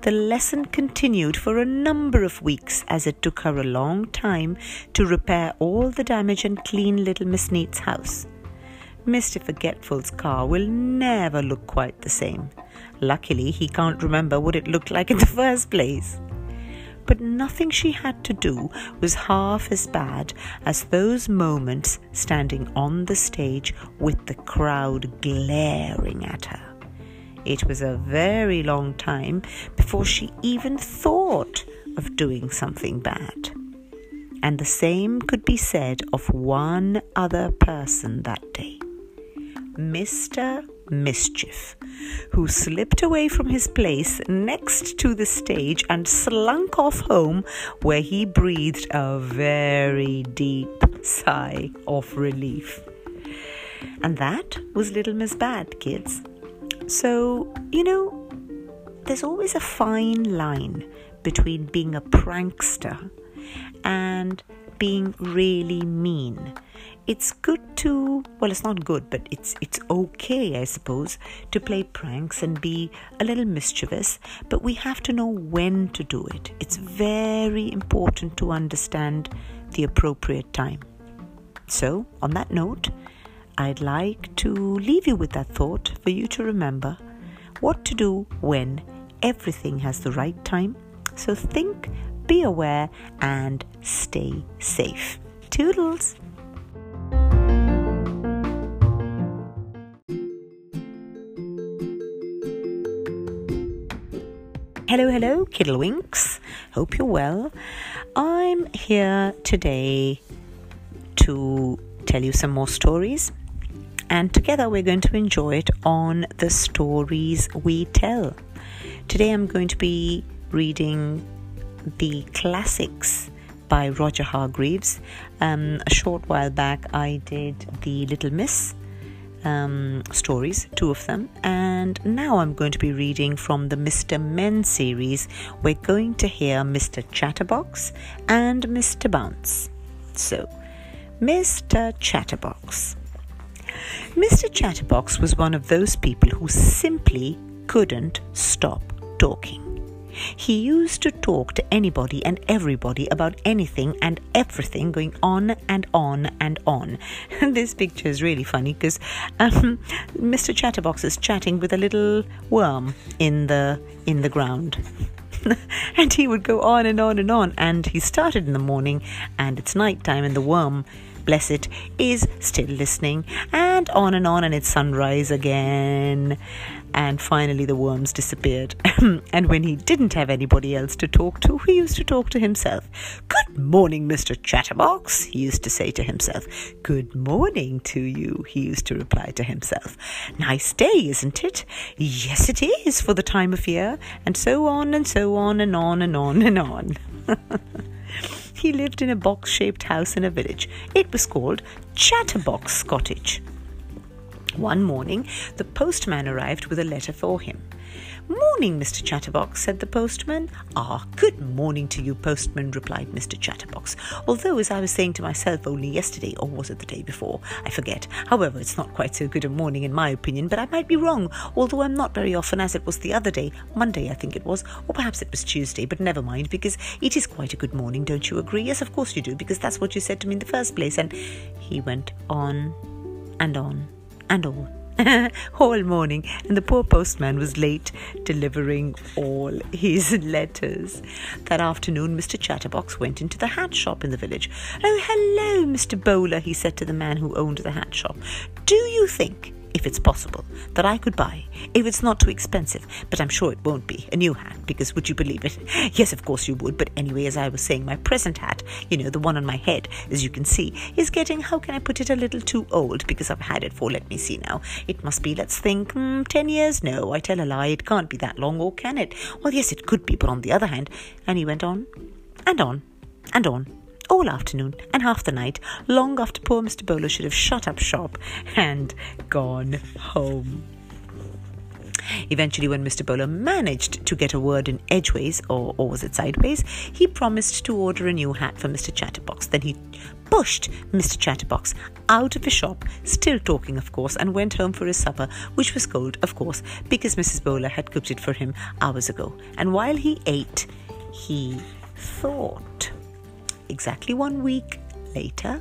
The lesson continued for a number of weeks as it took her a long time to repair all the damage and clean little Miss Neat's house. Mr. Forgetful's car will never look quite the same. Luckily, he can't remember what it looked like in the first place. But nothing she had to do was half as bad as those moments standing on the stage with the crowd glaring at her. It was a very long time before she even thought of doing something bad. And the same could be said of one other person that day Mr. Mischief, who slipped away from his place next to the stage and slunk off home, where he breathed a very deep sigh of relief. And that was Little Miss Bad, kids. So, you know, there's always a fine line between being a prankster and being really mean. It's good to well it's not good but it's it's okay I suppose to play pranks and be a little mischievous but we have to know when to do it. It's very important to understand the appropriate time. So, on that note, I'd like to leave you with that thought for you to remember what to do when everything has the right time. So think, be aware, and stay safe. Toodles! Hello, hello, Kiddlewinks. Hope you're well. I'm here today to tell you some more stories, and together we're going to enjoy it on the stories we tell. Today I'm going to be reading the classics by Roger Hargreaves. Um, a short while back, I did the Little Miss um, stories, two of them, and now I'm going to be reading from the Mr. Men series. We're going to hear Mr. Chatterbox and Mr. Bounce. So, Mr. Chatterbox. Mr. Chatterbox was one of those people who simply couldn't stop talking. He used to talk to anybody and everybody about anything and everything going on and on and on. this picture is really funny because um, Mr. Chatterbox is chatting with a little worm in the in the ground. and he would go on and on and on. And he started in the morning, and it's night time, and the worm bless it, is still listening, and on and on, and it's sunrise again and finally the worms disappeared. and when he didn't have anybody else to talk to, he used to talk to himself. Good morning, Mr. Chatterbox, he used to say to himself. Good morning to you, he used to reply to himself. Nice day, isn't it? Yes, it is for the time of year, and so on and so on and on and on and on. he lived in a box shaped house in a village. It was called Chatterbox Cottage. One morning, the postman arrived with a letter for him. Morning, Mr. Chatterbox, said the postman. Ah, good morning to you, postman, replied Mr. Chatterbox. Although, as I was saying to myself only yesterday, or was it the day before? I forget. However, it's not quite so good a morning in my opinion, but I might be wrong, although I'm not very often as it was the other day, Monday I think it was, or perhaps it was Tuesday, but never mind, because it is quite a good morning, don't you agree? Yes, of course you do, because that's what you said to me in the first place. And he went on and on and all. all morning, and the poor postman was late delivering all his letters. That afternoon, Mr. Chatterbox went into the hat shop in the village. Oh, hello, Mr. Bowler, he said to the man who owned the hat shop. Do you think if it's possible, that I could buy, if it's not too expensive, but I'm sure it won't be, a new hat, because would you believe it? Yes, of course you would, but anyway, as I was saying, my present hat, you know, the one on my head, as you can see, is getting, how can I put it, a little too old, because I've had it for, let me see now, it must be, let's think, mm, 10 years? No, I tell a lie, it can't be that long, or can it? Well, yes, it could be, but on the other hand, and he went on, and on, and on all afternoon and half the night, long after poor Mr. Bowler should have shut up shop and gone home. Eventually, when Mr. Bowler managed to get a word in edgeways, or, or was it sideways, he promised to order a new hat for Mr. Chatterbox. Then he pushed Mr. Chatterbox out of his shop, still talking, of course, and went home for his supper, which was cold, of course, because Mrs. Bowler had cooked it for him hours ago. And while he ate, he thought. Exactly one week later,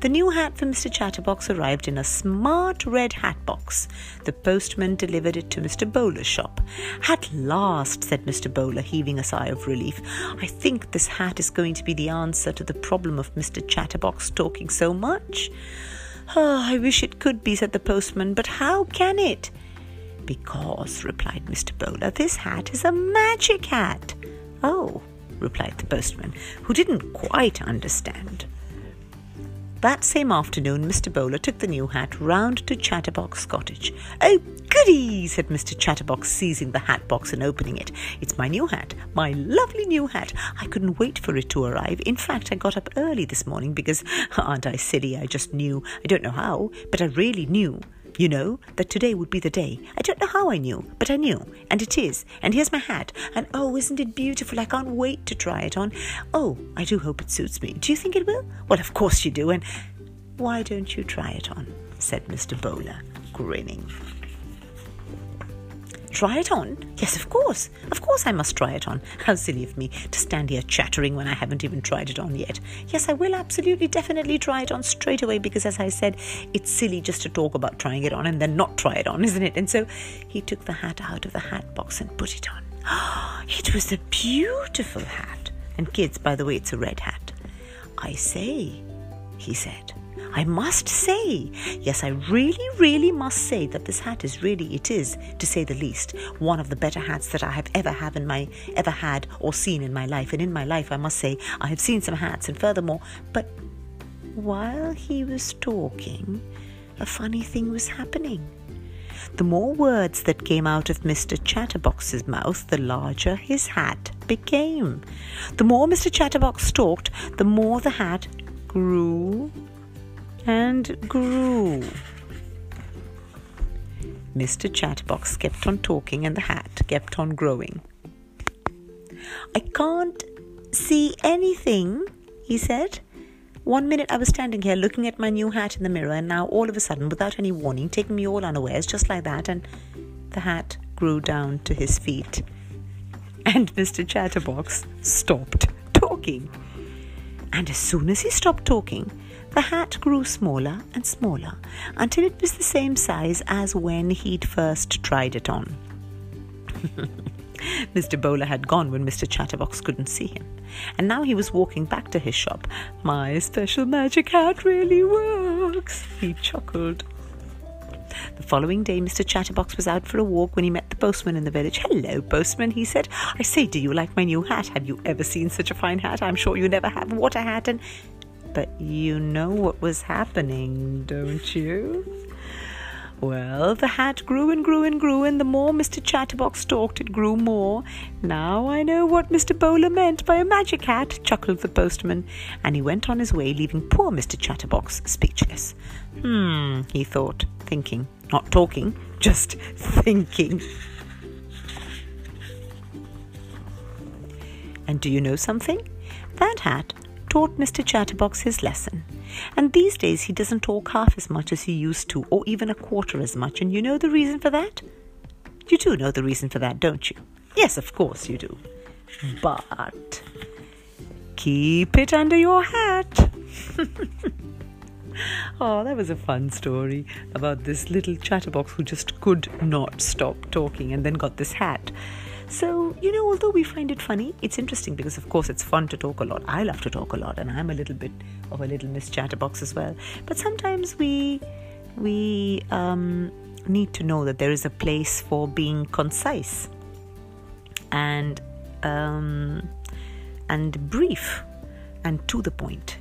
the new hat for Mr. Chatterbox arrived in a smart red hat box. The postman delivered it to Mr. Bowler's shop. At last, said Mr. Bowler, heaving a sigh of relief. I think this hat is going to be the answer to the problem of Mr. Chatterbox talking so much. Oh, I wish it could be, said the postman, but how can it? Because, replied Mr. Bowler, this hat is a magic hat. Oh, replied the postman, who didn't quite understand. That same afternoon, Mr. Bowler took the new hat round to Chatterbox Cottage. Oh, Goody, said Mr. Chatterbox, seizing the hat box and opening it. It's my new hat, my lovely new hat. I couldn't wait for it to arrive. In fact, I got up early this morning because, aren't I silly? I just knew. I don't know how, but I really knew. You know, that today would be the day. I don't know how I knew, but I knew. And it is. And here's my hat. And oh, isn't it beautiful? I can't wait to try it on. Oh, I do hope it suits me. Do you think it will? Well, of course you do. And why don't you try it on? said Mr. Bowler, grinning. Try it on? Yes, of course. Of course I must try it on. How silly of me to stand here chattering when I haven't even tried it on yet. Yes, I will absolutely, definitely try it on straight away because, as I said, it's silly just to talk about trying it on and then not try it on, isn't it? And so he took the hat out of the hat box and put it on. It was a beautiful hat. And kids, by the way, it's a red hat. I say, he said. I must say, yes, I really, really must say that this hat is really, it is, to say the least, one of the better hats that I have ever have in my ever had or seen in my life. And in my life, I must say, I have seen some hats, and furthermore, but while he was talking, a funny thing was happening. The more words that came out of Mr. Chatterbox's mouth, the larger his hat became. The more Mr. Chatterbox talked, the more the hat grew and grew. Mr. Chatterbox kept on talking and the hat kept on growing. I can't see anything, he said. One minute I was standing here looking at my new hat in the mirror, and now all of a sudden, without any warning, taking me all unawares, just like that, and the hat grew down to his feet. And Mr. Chatterbox stopped talking. And as soon as he stopped talking, the hat grew smaller and smaller until it was the same size as when he'd first tried it on. Mr. Bowler had gone when Mr. Chatterbox couldn't see him, and now he was walking back to his shop. My special magic hat really works, he chuckled. The following day, Mr. Chatterbox was out for a walk when he met the postman in the village. Hello, postman, he said. I say, do you like my new hat? Have you ever seen such a fine hat? I'm sure you never have. What a hat! And but you know what was happening, don't you? Well, the hat grew and grew and grew, and the more Mr. Chatterbox talked, it grew more. Now I know what Mr. Bowler meant by a magic hat, chuckled the postman, and he went on his way, leaving poor Mr. Chatterbox speechless. Hmm, he thought, thinking, not talking, just thinking. And do you know something? That hat taught Mr. Chatterbox his lesson. And these days he doesn't talk half as much as he used to, or even a quarter as much. And you know the reason for that? You do know the reason for that, don't you? Yes, of course you do. But keep it under your hat. oh, that was a fun story about this little chatterbox who just could not stop talking and then got this hat. So, you know, although we find it funny, it's interesting because, of course, it's fun to talk a lot. I love to talk a lot, and I'm a little bit of a little Miss Chatterbox as well. But sometimes we we um, need to know that there is a place for being concise and um, and brief and to the point.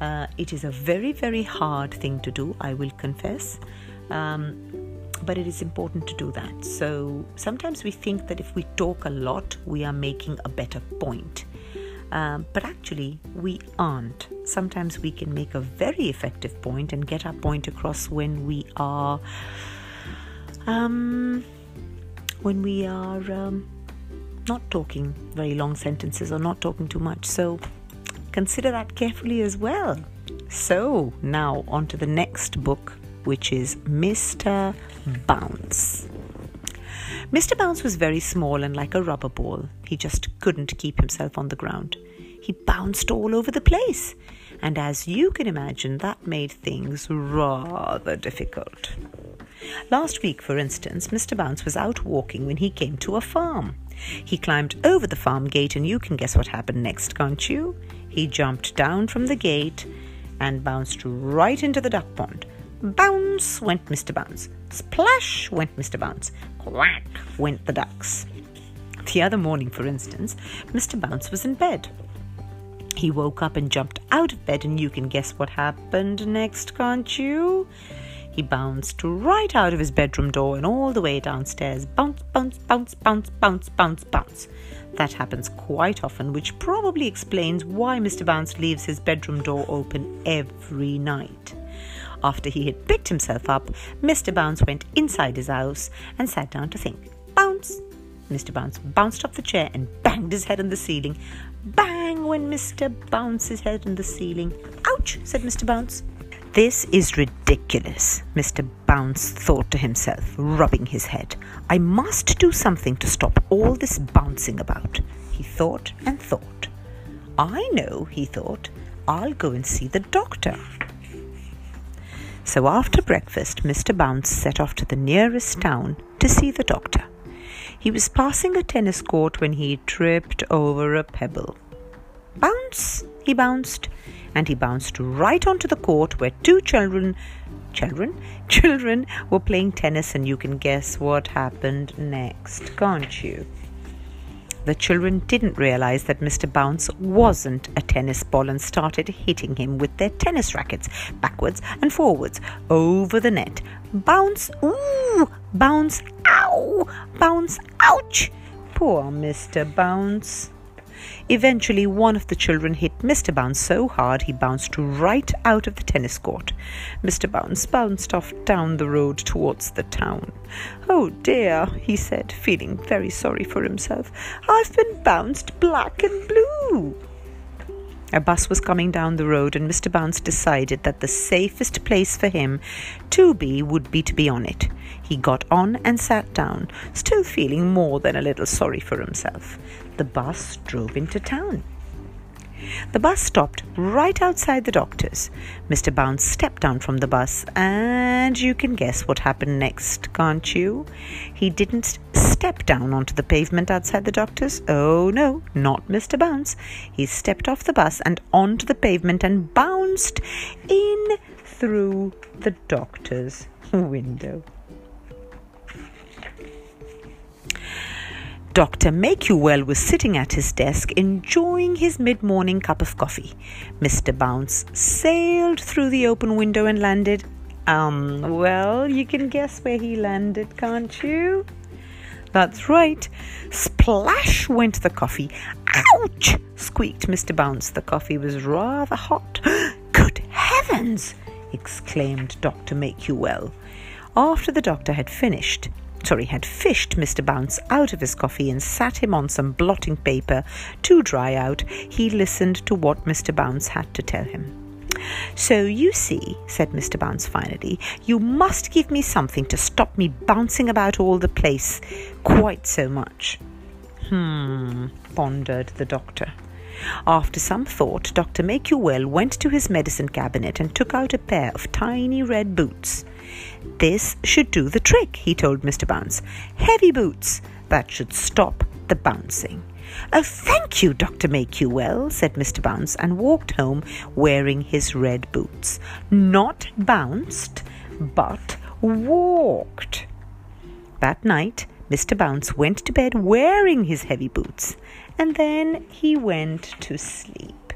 Uh, it is a very very hard thing to do. I will confess. Um, but it is important to do that. So sometimes we think that if we talk a lot, we are making a better point. Um, but actually, we aren't. Sometimes we can make a very effective point and get our point across when we are, um, when we are um, not talking very long sentences or not talking too much. So consider that carefully as well. So now on to the next book which is Mr. Bounce. Mr. Bounce was very small and like a rubber ball. He just couldn't keep himself on the ground. He bounced all over the place. And as you can imagine, that made things rather difficult. Last week, for instance, Mr. Bounce was out walking when he came to a farm. He climbed over the farm gate, and you can guess what happened next, can't you? He jumped down from the gate and bounced right into the duck pond. Bounce went Mr. Bounce. Splash went Mr. Bounce. Quack went the ducks. The other morning, for instance, Mr. Bounce was in bed. He woke up and jumped out of bed, and you can guess what happened next, can't you? He bounced right out of his bedroom door and all the way downstairs. Bounce, bounce, bounce, bounce, bounce, bounce, bounce. That happens quite often, which probably explains why Mr. Bounce leaves his bedroom door open every night. After he had picked himself up, Mr. Bounce went inside his house and sat down to think. Bounce! Mr. Bounce bounced off the chair and banged his head on the ceiling. Bang went Mr. Bounce's head on the ceiling. Ouch! said Mr. Bounce. This is ridiculous, Mr. Bounce thought to himself, rubbing his head. I must do something to stop all this bouncing about. He thought and thought. I know, he thought. I'll go and see the doctor. So after breakfast, Mr. Bounce set off to the nearest town to see the doctor. He was passing a tennis court when he tripped over a pebble. Bounce! He bounced, and he bounced right onto the court where two children children children were playing tennis and you can guess what happened next can't you the children didn't realize that Mr. Bounce wasn't a tennis ball and started hitting him with their tennis rackets backwards and forwards over the net. Bounce, ooh, bounce, ow, bounce, ouch. Poor Mr. Bounce. Eventually, one of the children hit Mr. Bounce so hard he bounced right out of the tennis court. Mr. Bounce bounced off down the road towards the town. Oh dear, he said, feeling very sorry for himself. I've been bounced black and blue. A bus was coming down the road, and Mr. Bounce decided that the safest place for him to be would be to be on it. He got on and sat down, still feeling more than a little sorry for himself. The bus drove into town. The bus stopped right outside the doctor's. Mr. Bounce stepped down from the bus, and you can guess what happened next, can't you? He didn't step down onto the pavement outside the doctor's. Oh, no, not Mr. Bounce. He stepped off the bus and onto the pavement and bounced in through the doctor's window. Dr. Make-You-Well was sitting at his desk enjoying his mid-morning cup of coffee. Mr. Bounce sailed through the open window and landed. Um, well, you can guess where he landed, can't you? That's right. Splash went the coffee. Ouch! squeaked Mr. Bounce. The coffee was rather hot. Good heavens! exclaimed Dr. Make-You-Well. After the doctor had finished, sorry, had fished Mr. Bounce out of his coffee and sat him on some blotting paper to dry out, he listened to what Mr. Bounce had to tell him. So you see, said Mr. Bounce finally, you must give me something to stop me bouncing about all the place quite so much. Hmm, pondered the doctor. After some thought, Dr. Make-You-Well went to his medicine cabinet and took out a pair of tiny red boots. This should do the trick, he told Mr. Bounce. Heavy boots. That should stop the bouncing. Oh, thank you, Dr. Make-You-Well, said Mr. Bounce, and walked home wearing his red boots. Not bounced, but walked. That night, Mr. Bounce went to bed wearing his heavy boots, and then he went to sleep.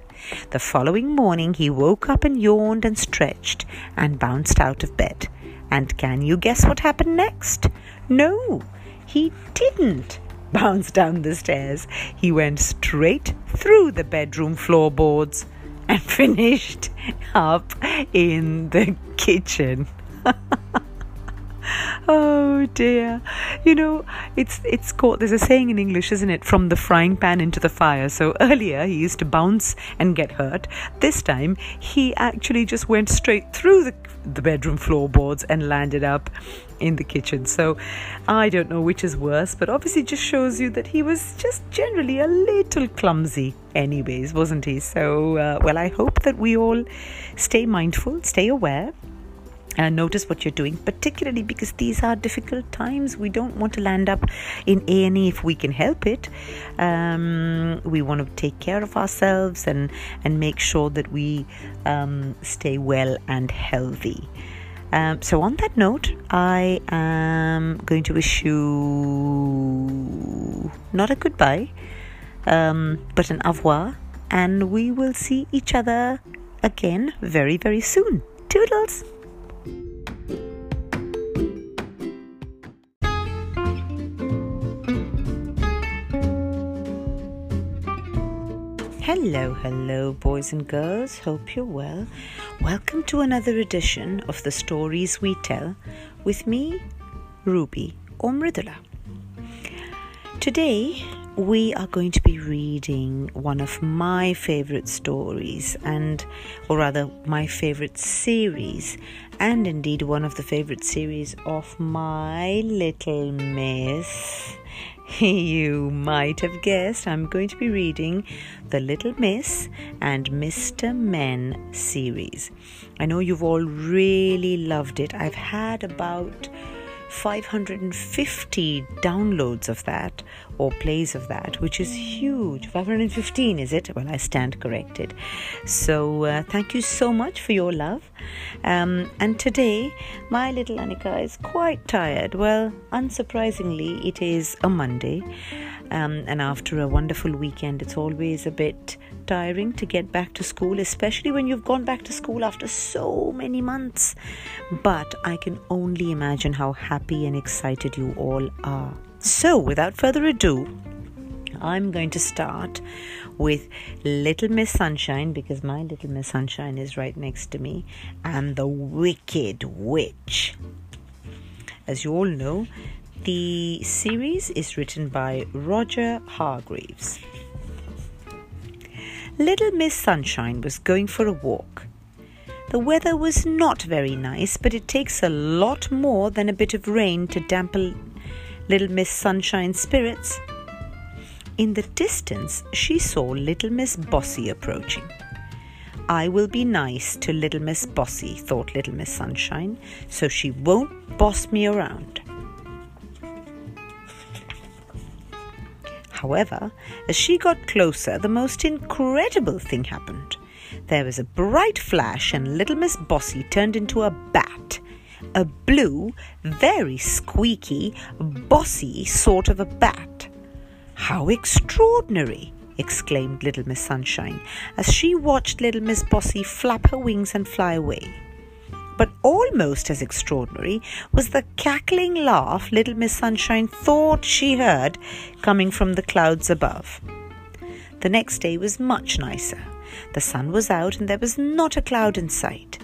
The following morning, he woke up and yawned and stretched and bounced out of bed. And can you guess what happened next? No, he didn't bounce down the stairs. He went straight through the bedroom floorboards and finished up in the kitchen. oh dear. You know it's it's called there's a saying in english isn't it? From the frying pan into the fire. So earlier he used to bounce and get hurt. This time he actually just went straight through the, the bedroom floorboards and landed up in the kitchen. So i don't know which is worse but obviously just shows you that he was just generally a little clumsy anyways wasn't he? So uh, well i hope that we all stay mindful stay aware uh, notice what you're doing particularly because these are difficult times. We don't want to land up in a&e if we can help it. Um, we want to take care of ourselves and and make sure that we um, stay well and healthy. Um, so on that note i am going to wish you not a goodbye um, but an au revoir and we will see each other again very very soon. Toodles Hello, hello, boys and girls. Hope you're well. Welcome to another edition of the stories we tell with me, Ruby or Mridula. Today, we are going to be reading one of my favorite stories, and, or rather, my favorite series, and indeed one of the favorite series of my little miss. You might have guessed I'm going to be reading the Little Miss and Mr. Men series. I know you've all really loved it. I've had about 550 downloads of that or plays of that, which is huge. 515, is it? Well, I stand corrected. So, uh, thank you so much for your love. Um, and today, my little Anika is quite tired. Well, unsurprisingly, it is a Monday. Um, and after a wonderful weekend, it's always a bit tiring to get back to school, especially when you've gone back to school after so many months. But I can only imagine how happy and excited you all are. So, without further ado, I'm going to start with Little Miss Sunshine because my Little Miss Sunshine is right next to me and the Wicked Witch. As you all know, the series is written by Roger Hargreaves. Little Miss Sunshine was going for a walk. The weather was not very nice, but it takes a lot more than a bit of rain to dampen Little Miss Sunshine's spirits. In the distance, she saw Little Miss Bossy approaching. I will be nice to Little Miss Bossy, thought Little Miss Sunshine, so she won't boss me around. However, as she got closer, the most incredible thing happened. There was a bright flash, and little Miss Bossy turned into a bat. A blue, very squeaky, bossy sort of a bat. How extraordinary! exclaimed little Miss Sunshine as she watched little Miss Bossy flap her wings and fly away. But almost as extraordinary was the cackling laugh little Miss Sunshine thought she heard coming from the clouds above. The next day was much nicer. The sun was out and there was not a cloud in sight.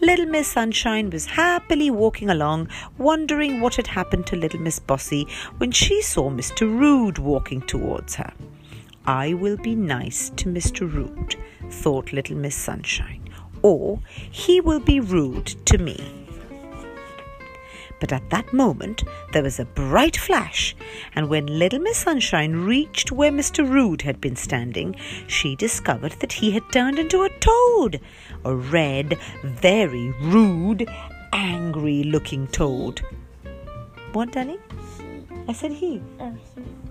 Little Miss Sunshine was happily walking along, wondering what had happened to Little Miss Bossy when she saw Mr. Rude walking towards her. I will be nice to Mr. Rude, thought Little Miss Sunshine or he will be rude to me. But at that moment there was a bright flash, and when little Miss Sunshine reached where Mr. Rude had been standing, she discovered that he had turned into a toad, a red, very rude, angry looking toad. What, darling? I said he. Oh, he.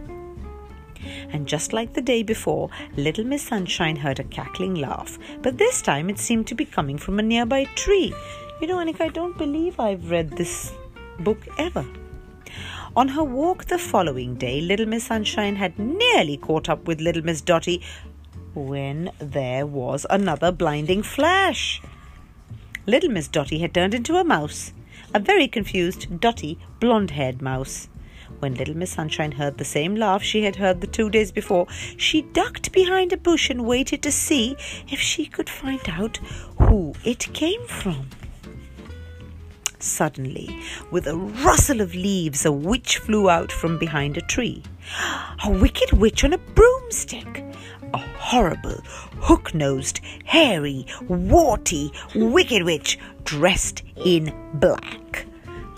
And just like the day before, little Miss Sunshine heard a cackling laugh, but this time it seemed to be coming from a nearby tree. You know, Anika, I don't believe I've read this book ever. On her walk the following day, Little Miss Sunshine had nearly caught up with Little Miss Dotty when there was another blinding flash. Little Miss Dotty had turned into a mouse, a very confused, dotty, blonde haired mouse. When little Miss Sunshine heard the same laugh she had heard the two days before, she ducked behind a bush and waited to see if she could find out who it came from. Suddenly, with a rustle of leaves, a witch flew out from behind a tree. A wicked witch on a broomstick. A horrible, hook nosed, hairy, warty, wicked witch dressed in black.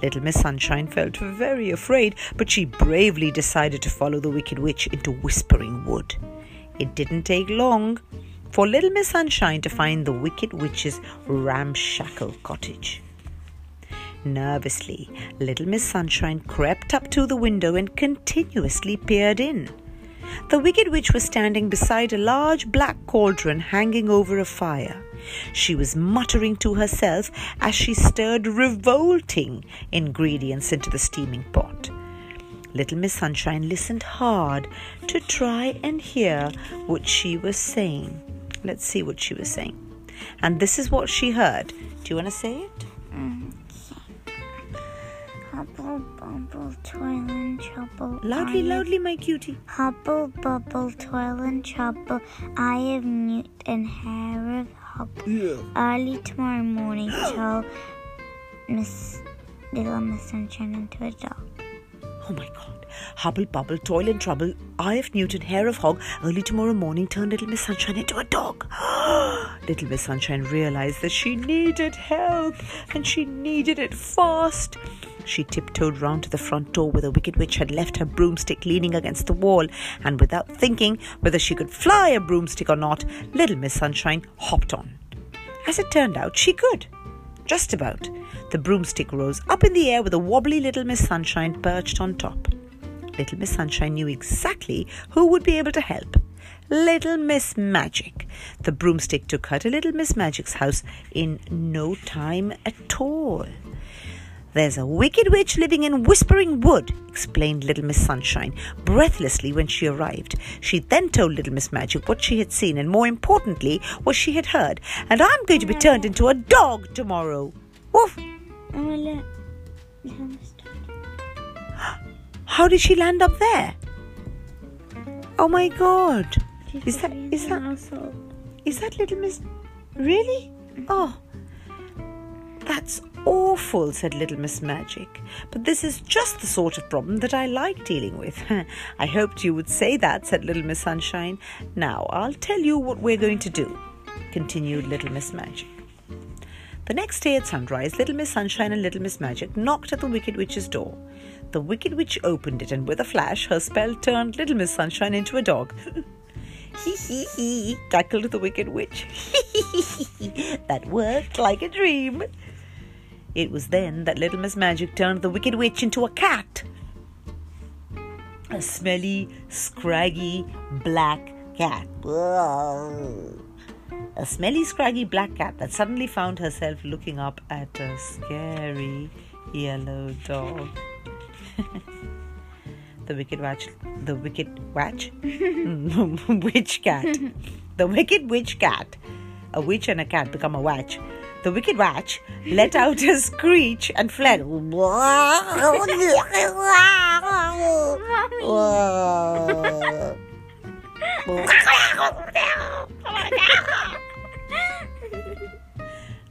Little Miss Sunshine felt very afraid, but she bravely decided to follow the Wicked Witch into Whispering Wood. It didn't take long for Little Miss Sunshine to find the Wicked Witch's ramshackle cottage. Nervously, Little Miss Sunshine crept up to the window and continuously peered in. The Wicked Witch was standing beside a large black cauldron hanging over a fire. She was muttering to herself as she stirred revolting ingredients into the steaming pot. Little Miss Sunshine listened hard to try and hear what she was saying. Let's see what she was saying. And this is what she heard. Do you want to say it? Hubble bubble, toil and trouble. Loudly, loudly, my cutie. Hubble, bubble, toil and trouble. eye of newt and hair of hog. Early tomorrow morning, tell Miss Little Miss Sunshine into a dog. Oh my god. Hubble bubble, toil and trouble, eye of Newton, hair of hog, early tomorrow morning turn little Miss Sunshine into a dog. little Miss Sunshine realized that she needed help and she needed it fast. She tiptoed round to the front door where the Wicked Witch had left her broomstick leaning against the wall, and without thinking whether she could fly a broomstick or not, little Miss Sunshine hopped on. As it turned out, she could. Just about. The broomstick rose up in the air with a wobbly little Miss Sunshine perched on top. Little Miss Sunshine knew exactly who would be able to help. Little Miss Magic. The broomstick took her to Little Miss Magic's house in no time at all. There's a wicked witch living in Whispering Wood, explained Little Miss Sunshine breathlessly when she arrived. She then told Little Miss Magic what she had seen and, more importantly, what she had heard. And I'm going to be turned into a dog tomorrow. Woof! Uh, How did she land up there? Oh my god! She's Is that- is that-. Is that Little Miss. Really? Oh. That's awful, said Little Miss Magic. But this is just the sort of problem that I like dealing with. I hoped you would say that, said Little Miss Sunshine. Now, I'll tell you what we're going to do, continued Little Miss Magic. The next day at sunrise, Little Miss Sunshine and Little Miss Magic knocked at the Wicked Witch's door. The Wicked Witch opened it, and with a flash, her spell turned Little Miss Sunshine into a dog. Hee hee hee, cackled the Wicked Witch. that worked like a dream. It was then that Little Miss Magic turned the Wicked Witch into a cat. A smelly, scraggy, black cat. A smelly, scraggy black cat that suddenly found herself looking up at a scary yellow dog. The wicked watch, the wicked watch, witch cat, the wicked witch cat. A witch and a cat become a watch. The wicked watch let out a screech and fled.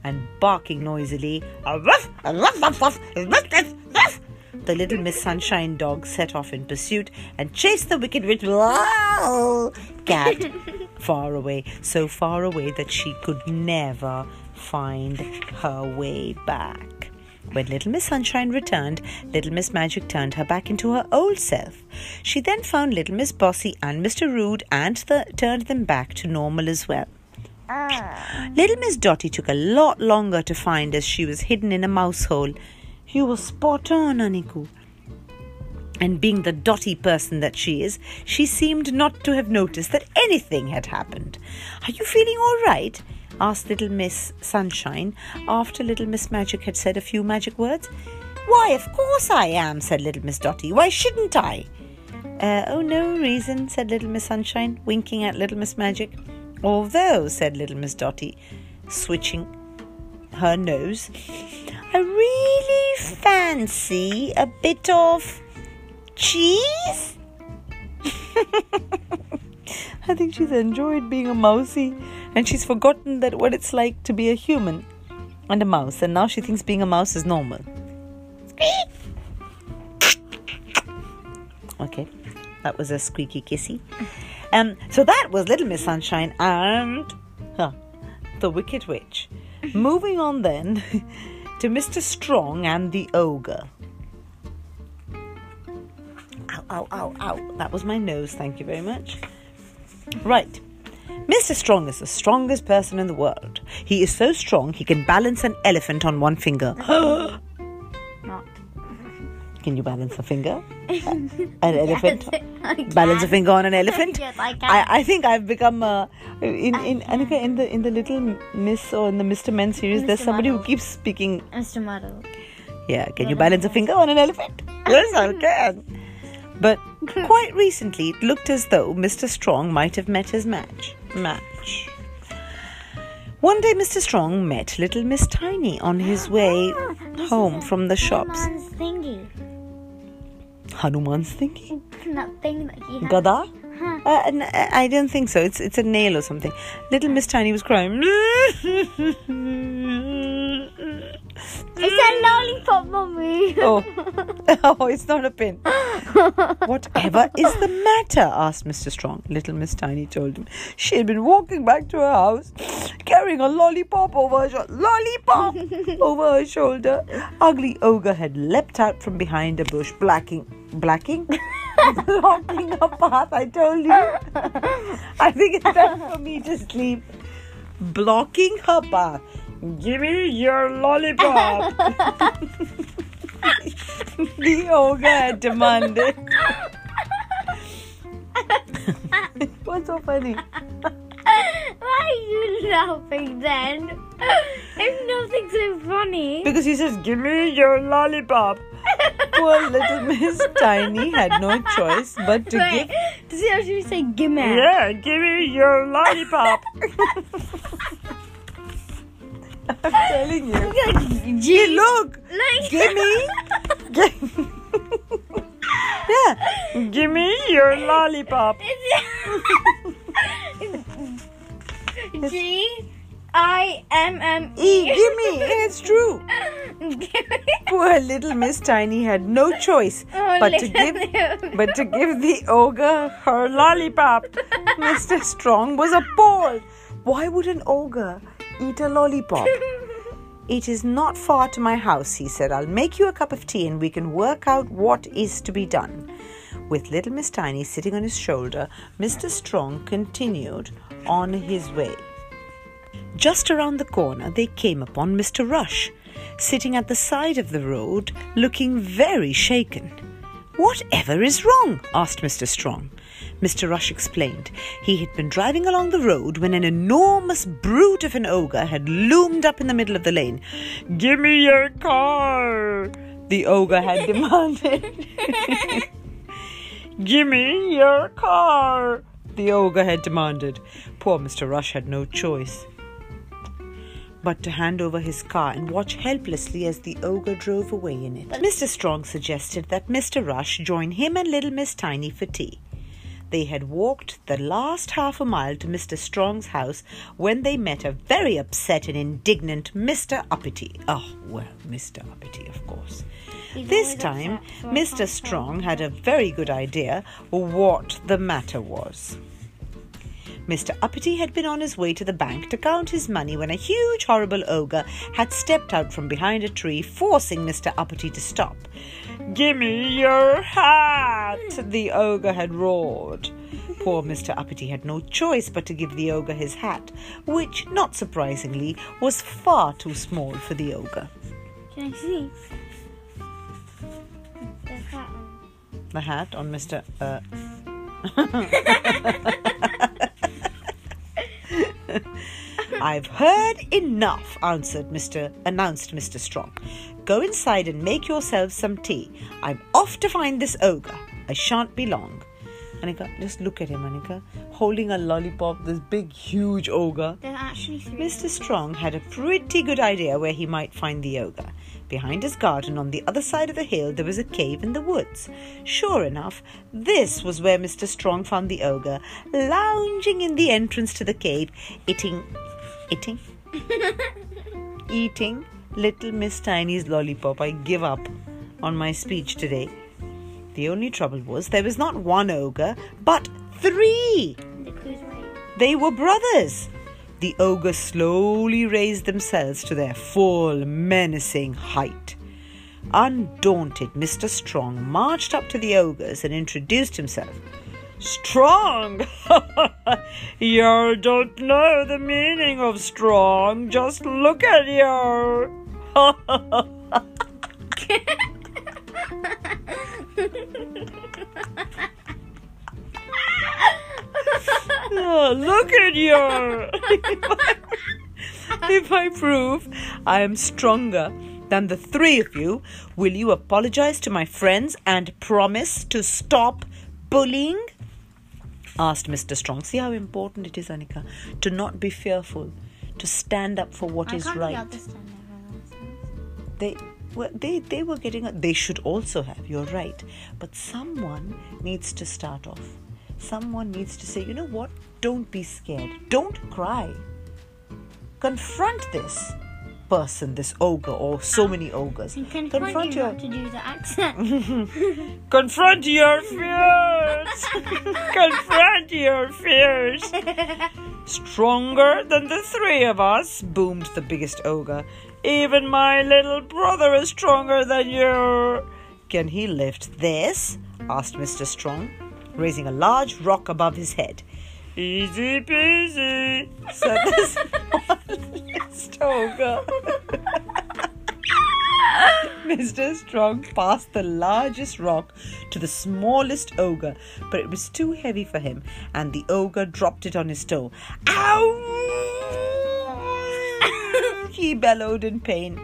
and barking noisily. The little Miss Sunshine dog set off in pursuit and chased the wicked witch cat far away, so far away that she could never find her way back. When Little Miss Sunshine returned, Little Miss Magic turned her back into her old self. She then found Little Miss Bossy and Mr. Rude and the, turned them back to normal as well. Ah. Little Miss Dotty took a lot longer to find as she was hidden in a mouse hole. You were spot on, Anika. And being the dotty person that she is, she seemed not to have noticed that anything had happened. Are you feeling all right? asked Little Miss Sunshine after Little Miss Magic had said a few magic words. Why, of course I am, said Little Miss Dotty. Why shouldn't I? Uh, oh, no reason, said Little Miss Sunshine, winking at Little Miss Magic. Although, said Little Miss Dotty, switching her nose, I really fancy a bit of cheese. I think she's enjoyed being a mousy and she's forgotten that what it's like to be a human and a mouse, and now she thinks being a mouse is normal. Okay, that was a squeaky kissy. Um, so that was Little Miss Sunshine and huh, the Wicked Witch. Moving on then to Mr. Strong and the Ogre. Ow, ow, ow, ow. That was my nose, thank you very much. Right. Mr. Strong is the strongest person in the world. He is so strong he can balance an elephant on one finger. Can you balance a finger? an elephant? Yes, balance a finger on an elephant? Yes, I can. I, I think I've become uh, in in Anika in the in the little Miss or in the Mr. Men series. There's Mr. somebody who keeps speaking. Mr. Muddle. Yeah, can you balance a finger on an elephant? Yes, I can. But quite recently, it looked as though Mr. Strong might have met his match. Match. One day, Mr. Strong met little Miss Tiny on his way home from the shops. Hanuman's thinking. That thing that he. Gada? Huh. Uh, n- uh, I don't think so. It's it's a nail or something. Little Miss Tiny was crying. It's a lollipop, mommy. oh. oh, it's not a pin. Whatever is the matter? asked Mr. Strong. Little Miss Tiny told him she had been walking back to her house carrying a lollipop over her shoulder. Lollipop over her shoulder. Ugly Ogre had leapt out from behind a bush, blacking. Blacking? Blocking her path, I told you. I think it's time for me to sleep. Blocking her path. Give me your lollipop. the ogre had demanded. What's so funny? Why are you laughing then? There's nothing so funny. Because he says, Give me your lollipop. Poor little Miss Tiny had no choice but to Wait, give. does he actually say gimme? Yeah, give me your lollipop. I'm telling you. Gee, look! Like, Gimme! yeah, give me your lollipop. G I M M E, E. gimme! It's true. Poor little Miss Tiny had no choice Oh, but to give but to give the ogre her lollipop. Mr. Strong was appalled. Why would an ogre eat a lollipop? It is not far to my house, he said. I'll make you a cup of tea and we can work out what is to be done. With little Miss Tiny sitting on his shoulder, Mr. Strong continued on his way. Just around the corner, they came upon Mr. Rush, sitting at the side of the road, looking very shaken. Whatever is wrong? asked Mr. Strong. Mr. Rush explained. He had been driving along the road when an enormous brute of an ogre had loomed up in the middle of the lane. Give me your car, the ogre had demanded. Give me your car, the ogre had demanded. Poor Mr. Rush had no choice but to hand over his car and watch helplessly as the ogre drove away in it. Mr. Strong suggested that Mr. Rush join him and little Miss Tiny for tea. They had walked the last half a mile to Mr. Strong's house when they met a very upset and indignant Mr. Uppity. Oh, well, Mr. Uppity, of course. He's This time, upset for a Mr. Strong had a very good idea what the matter was. Mr. Uppity had been on his way to the bank to count his money when a huge, horrible ogre had stepped out from behind a tree, forcing Mr. Uppity to stop. Gimme your hat! The ogre had roared. Poor Mr. Uppity had no choice but to give the ogre his hat, which, not surprisingly, was far too small for the ogre. Can I see? The hat. The hat on Mr. Uh, I've heard enough, answered Mr. announced Mr. Strong. Go inside and make yourselves some tea. I'm off to find this ogre. I shan't be long. Anika, just look at him, Anika, holding a lollipop, this big, huge ogre. There's actually three. Mr. Strong had a pretty good idea where he might find the ogre. Behind his garden on the other side of the hill there was a cave in the woods. Sure enough, this was where Mr. Strong found the ogre, lounging in the entrance to the cave, eating, eating, eating little Miss Tiny's lollipop. I give up on my speech today. The only trouble was there was not one ogre, but three. Look who's right. They were brothers. The ogres slowly raised themselves to their full menacing height. Undaunted, Mr. Strong marched up to the ogres and introduced himself. Strong! you don't know the meaning of strong. Just look at you. Oh, look at you! if I prove I am stronger than the three of you, will you apologize to my friends and promise to stop bullying? asked Mr. Strong. See how important it is, Anika, to not be fearful, to stand up for what I is right. They well, they they were getting. A, they should also have. You're right, but someone needs to start off. Someone needs to say, you know what? Don't be scared. Don't cry. Confront this person, this ogre, or so ah, many ogres. Confront, you your to do the accent. confront your fears. confront your fears. Stronger than the three of us, boomed the biggest ogre. Even my little brother is stronger than you. Can he lift this? asked Mr. Strong, raising a large rock above his head. Easy peasy, said the smallest ogre. Mr. Strong passed the largest rock to the smallest ogre, but it was too heavy for him, and the ogre dropped it on his toe. Ow! he bellowed in pain.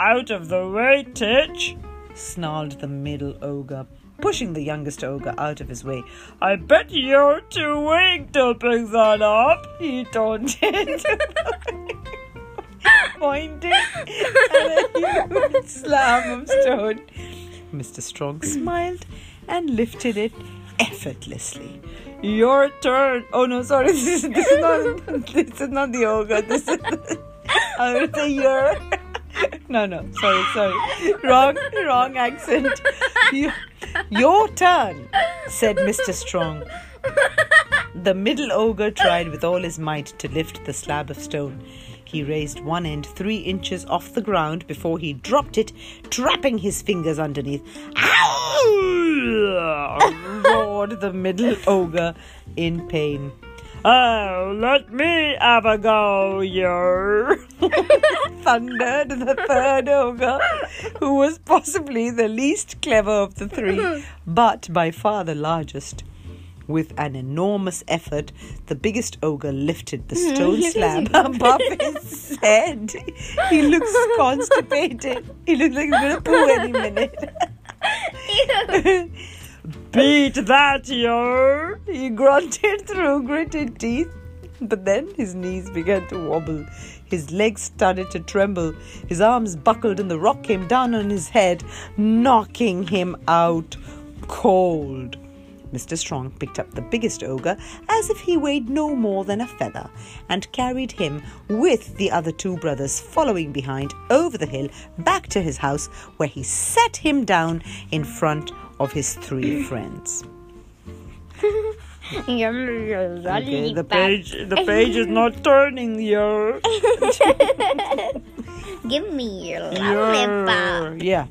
Out of the way, Titch! snarled the middle ogre, pushing the youngest ogre out of his way. I bet you're too weak to pick that up, he taunted. Pointing at a huge slab of stone. Mr. Strong smiled and lifted it effortlessly. Your turn. Oh no, sorry. This is, this is not. This is not the ogre. This is. The, I would say your. No, no. Sorry, sorry. Wrong, wrong accent. Your, turn, said Mr. Strong. The middle ogre tried with all his might to lift the slab of stone. He raised one end three inches off the ground before he dropped it, trapping his fingers underneath. Ow! roared the middle ogre in pain. Oh, let me have a go, you! thundered the third ogre, who was possibly the least clever of the three, but by far the largest. With an enormous effort, the biggest ogre lifted the stone slab above his head. He looks constipated. He looks like he's going to poo any minute. Beat that, yo! He grunted through gritted teeth. But then his knees began to wobble. His legs started to tremble. His arms buckled, and the rock came down on his head, knocking him out cold. Mr. Strong picked up the biggest ogre as if he weighed no more than a feather and carried him with the other two brothers following behind over the hill back to his house where he set him down in front of his three mm. friends. Okay, the page the page is not turning here. Give me your lollipop. Yeah.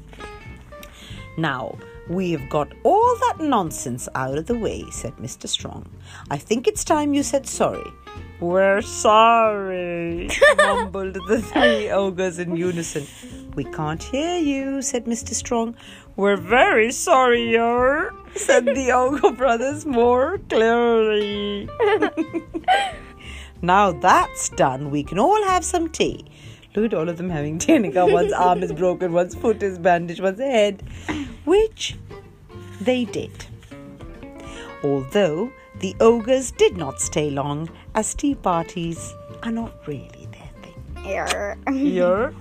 Now, we have got all that nonsense out of the way, said Mr. Strong. I think it's time you said sorry. We're sorry, mumbled the three ogres in unison. We can't hear you, said Mr. Strong. We're very sorry, yer, said the ogre brothers more clearly. now that's done, we can all have some tea. Look at all of them having tea. Nika, one's arm is broken, one's foot is bandaged, one's head. Which they did. Although the ogres did not stay long, as tea parties are not really their thing. Err. Yeah.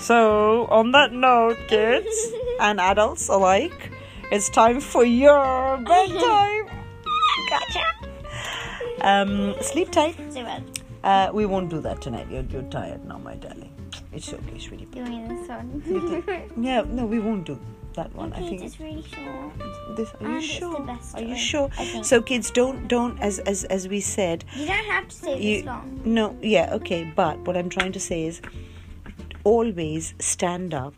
So, on that note, kids and adults alike, it's time for your bedtime. Gotcha. Um, sleep tight. Well, Uh, we won't do that tonight. You're, you're tired now, my darling. It's okay, sweetie. do me this one. Yeah, no, we won't do that one. I think it's really short. this. Are you And it's the sure? Are you sure? So, kids, don't don't as as as we said. You don't have to stay You this long. no, yeah, okay. But what I'm trying to say is, always stand up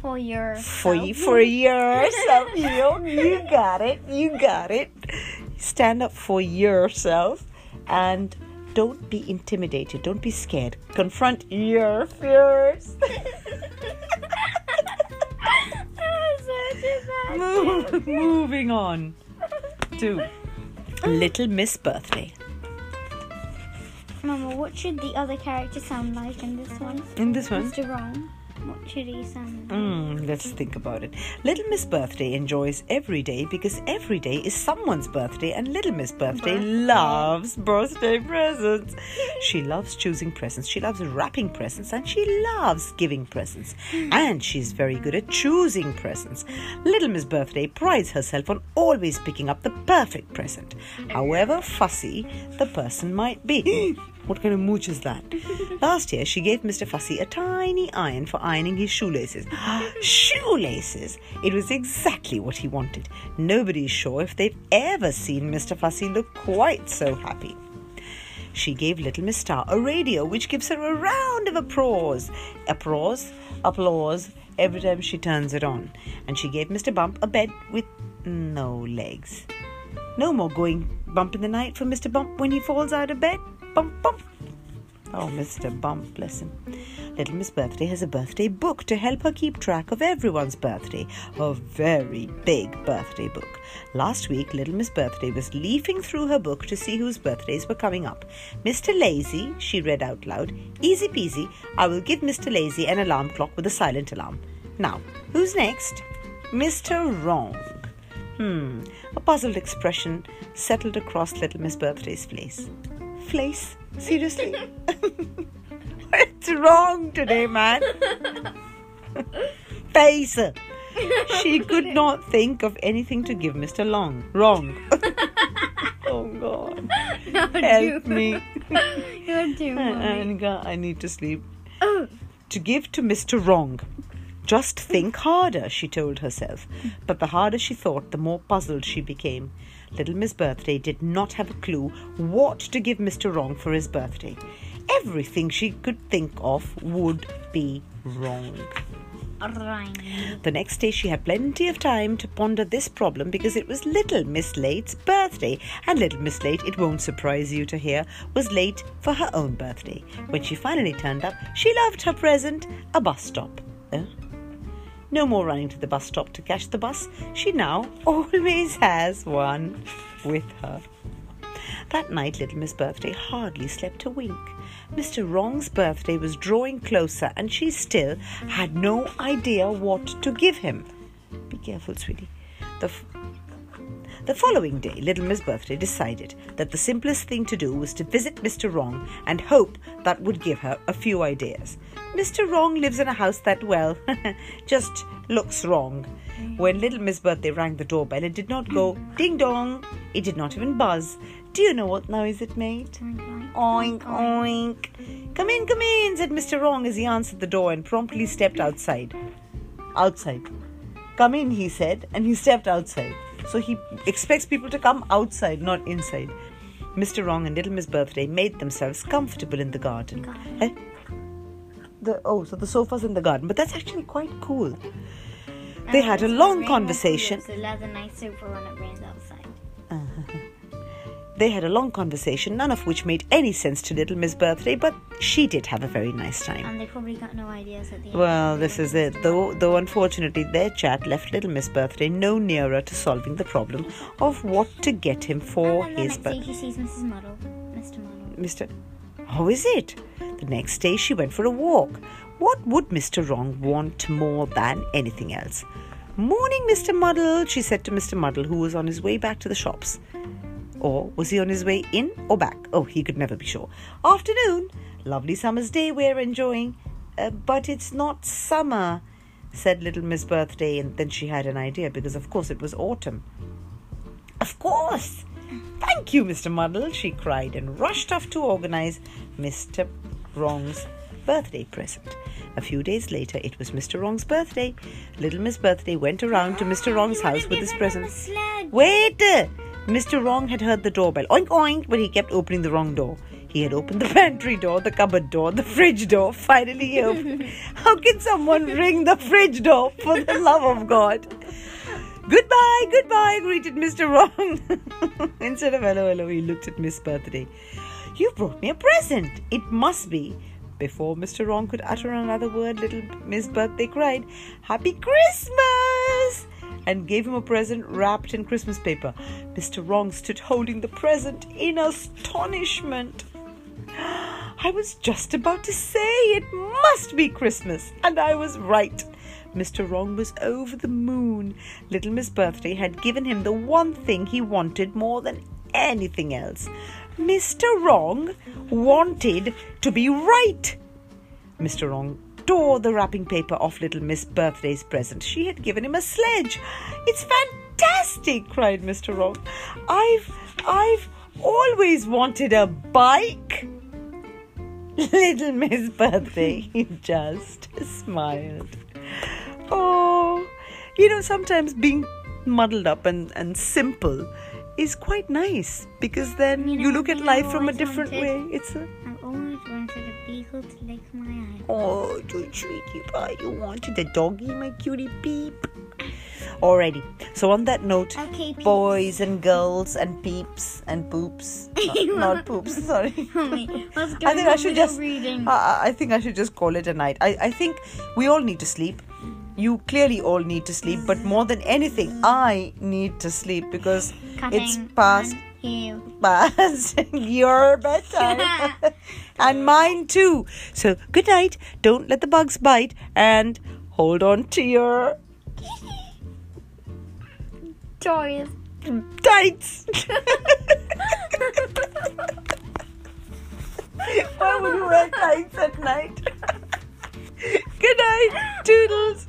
For your for you for yourself. you you got it. You got it. Stand up for yourself and don't be intimidated. Don't be scared. Confront your fears. Move- Moving on to Little Miss Birthday. Mama, what should the other character sound like in this one? In this one, Mr. Wrong. What Chitty Sam. Mm, let's think about it. Little Miss Birthday enjoys every day because every day is someone's birthday, and Little Miss Birthday Birthday. loves birthday presents. She loves choosing presents, she loves wrapping presents, and she loves giving presents. And she's very good at choosing presents. Little Miss Birthday prides herself on always picking up the perfect present, however fussy the person might be. What kind of mooch is that? Last year, she gave Mr. Fussy a tiny iron for ironing his shoelaces. shoelaces! It was exactly what he wanted. Nobody's sure if they've ever seen Mr. Fussy look quite so happy. She gave little Miss Star a radio, which gives her a round of applause, applause, applause every time she turns it on. And she gave Mr. Bump a bed with no legs. No more going bump in the night for Mr. Bump when he falls out of bed. Bump, bump. Oh, Mr. Bump, bless him. Little Miss Birthday has a birthday book to help her keep track of everyone's birthday. A very big birthday book. Last week, Little Miss Birthday was leafing through her book to see whose birthdays were coming up. Mr. Lazy, she read out loud. Easy peasy, I will give Mr. Lazy an alarm clock with a silent alarm. Now, who's next? Mr. Wrong. Hmm, a puzzled expression settled across Little Miss Birthday's face. Face? Seriously? What's wrong today, man? Face! She could not think of anything to give Mr. Long. Wrong. oh, God. Help me. You're too mommy. I need to sleep. Oh. To give to Mr. Wrong. Just think harder, she told herself. But the harder she thought, the more puzzled she became. Little Miss Birthday did not have a clue what to give Mr. Wrong for his birthday. Everything she could think of would be wrong. The next day, she had plenty of time to ponder this problem because it was Little Miss Late's birthday, and Little Miss Late, it won't surprise you to hear, was late for her own birthday. When she finally turned up, she loved her present a bus stop. Uh, no more running to the bus stop to catch the bus. She now always has one with her. That night, little Miss Birthday hardly slept a wink. Mr. Wrong's birthday was drawing closer, and she still had no idea what to give him. Be careful, sweetie. The, f- the following day, little Miss Birthday decided that the simplest thing to do was to visit Mr. Wrong and hope that would give her a few ideas. Mr. Wrong lives in a house that, well, just looks wrong. When little Miss Birthday rang the doorbell, it did not go ding dong. It did not even buzz. Do you know what noise it made? Oink, oink. Come in, come in, said Mr. Wrong as he answered the door and promptly stepped outside. Outside. Come in, he said, and he stepped outside. So he expects people to come outside, not inside. Mr. Wrong and Little Miss Birthday made themselves comfortable in the garden. Eh? The, oh, so the sofa's in the garden, but that's actually quite cool. They had a long conversation. The leather nice sofa when it rains outside. They had a long conversation, none of which made any sense to Little Miss Birthday, but she did have a very nice time. And they probably got no ideas at the end. Well, this is it. Though, though unfortunately, their chat left Little Miss Birthday no nearer to solving the problem of what to get him for and then his birthday. he sees Mrs. Muddle. Mr. Muddle. Mr. How is it? The next day she went for a walk. What would Mr. Wrong want more than anything else? Morning, Mr. Muddle, she said to Mr. Muddle, who was on his way back to the shops. Or was he on his way in or back? Oh, he could never be sure. Afternoon. Lovely summer's day we're enjoying. Uh, but it's not summer, said little Miss Birthday, and then she had an idea because, of course, it was autumn. Of course! Thank you, Mr. Muddle, she cried and rushed off to organize Mr. Wrong's birthday present. A few days later, it was Mr. Wrong's birthday. Little Miss Birthday went around to Mr. Wrong's house with his present. Wait! Mr. Wrong had heard the doorbell. Oink oink, but he kept opening the wrong door. He had opened the pantry door, the cupboard door, the fridge door. Finally, he opened. How can someone ring the fridge door for the love of God? Goodbye, goodbye, greeted Mr. Wrong. Instead of hello, hello, he looked at Miss Birthday. You brought me a present. It must be. Before Mr. Wrong could utter another word, little Miss Birthday cried, Happy Christmas! and gave him a present wrapped in Christmas paper. Mr. Wrong stood holding the present in astonishment. I was just about to say it must be Christmas, and I was right. Mr. Wrong was over the moon. Little Miss Birthday had given him the one thing he wanted more than anything else. Mr. Wrong wanted to be right. Mr. Wrong tore the wrapping paper off little Miss Birthday's present. She had given him a sledge. It's fantastic, cried Mr. Wrong. I've I've always wanted a bike. Little Miss Birthday just smiled. Oh, you know, sometimes being muddled up and, and simple is quite nice because then you, You look at life from a different wanted- way. It's a I've always wanted a beagle to lick my eye. oh, don't you sweetie pie, you wanted a doggy, my cutie peep. Alrighty. So on that note, Okay, boys and girls and peeps and poops, not, not poops. Sorry. I think I should just. I I think I should just call it a night. I, I think we all need to sleep. You clearly all need to sleep, but more than anything, I need to sleep because it's past past your bedtime and mine too. So good night. Don't let the bugs bite and hold on to your Toys. tights. Why would you wear tights at night? good night, toodles.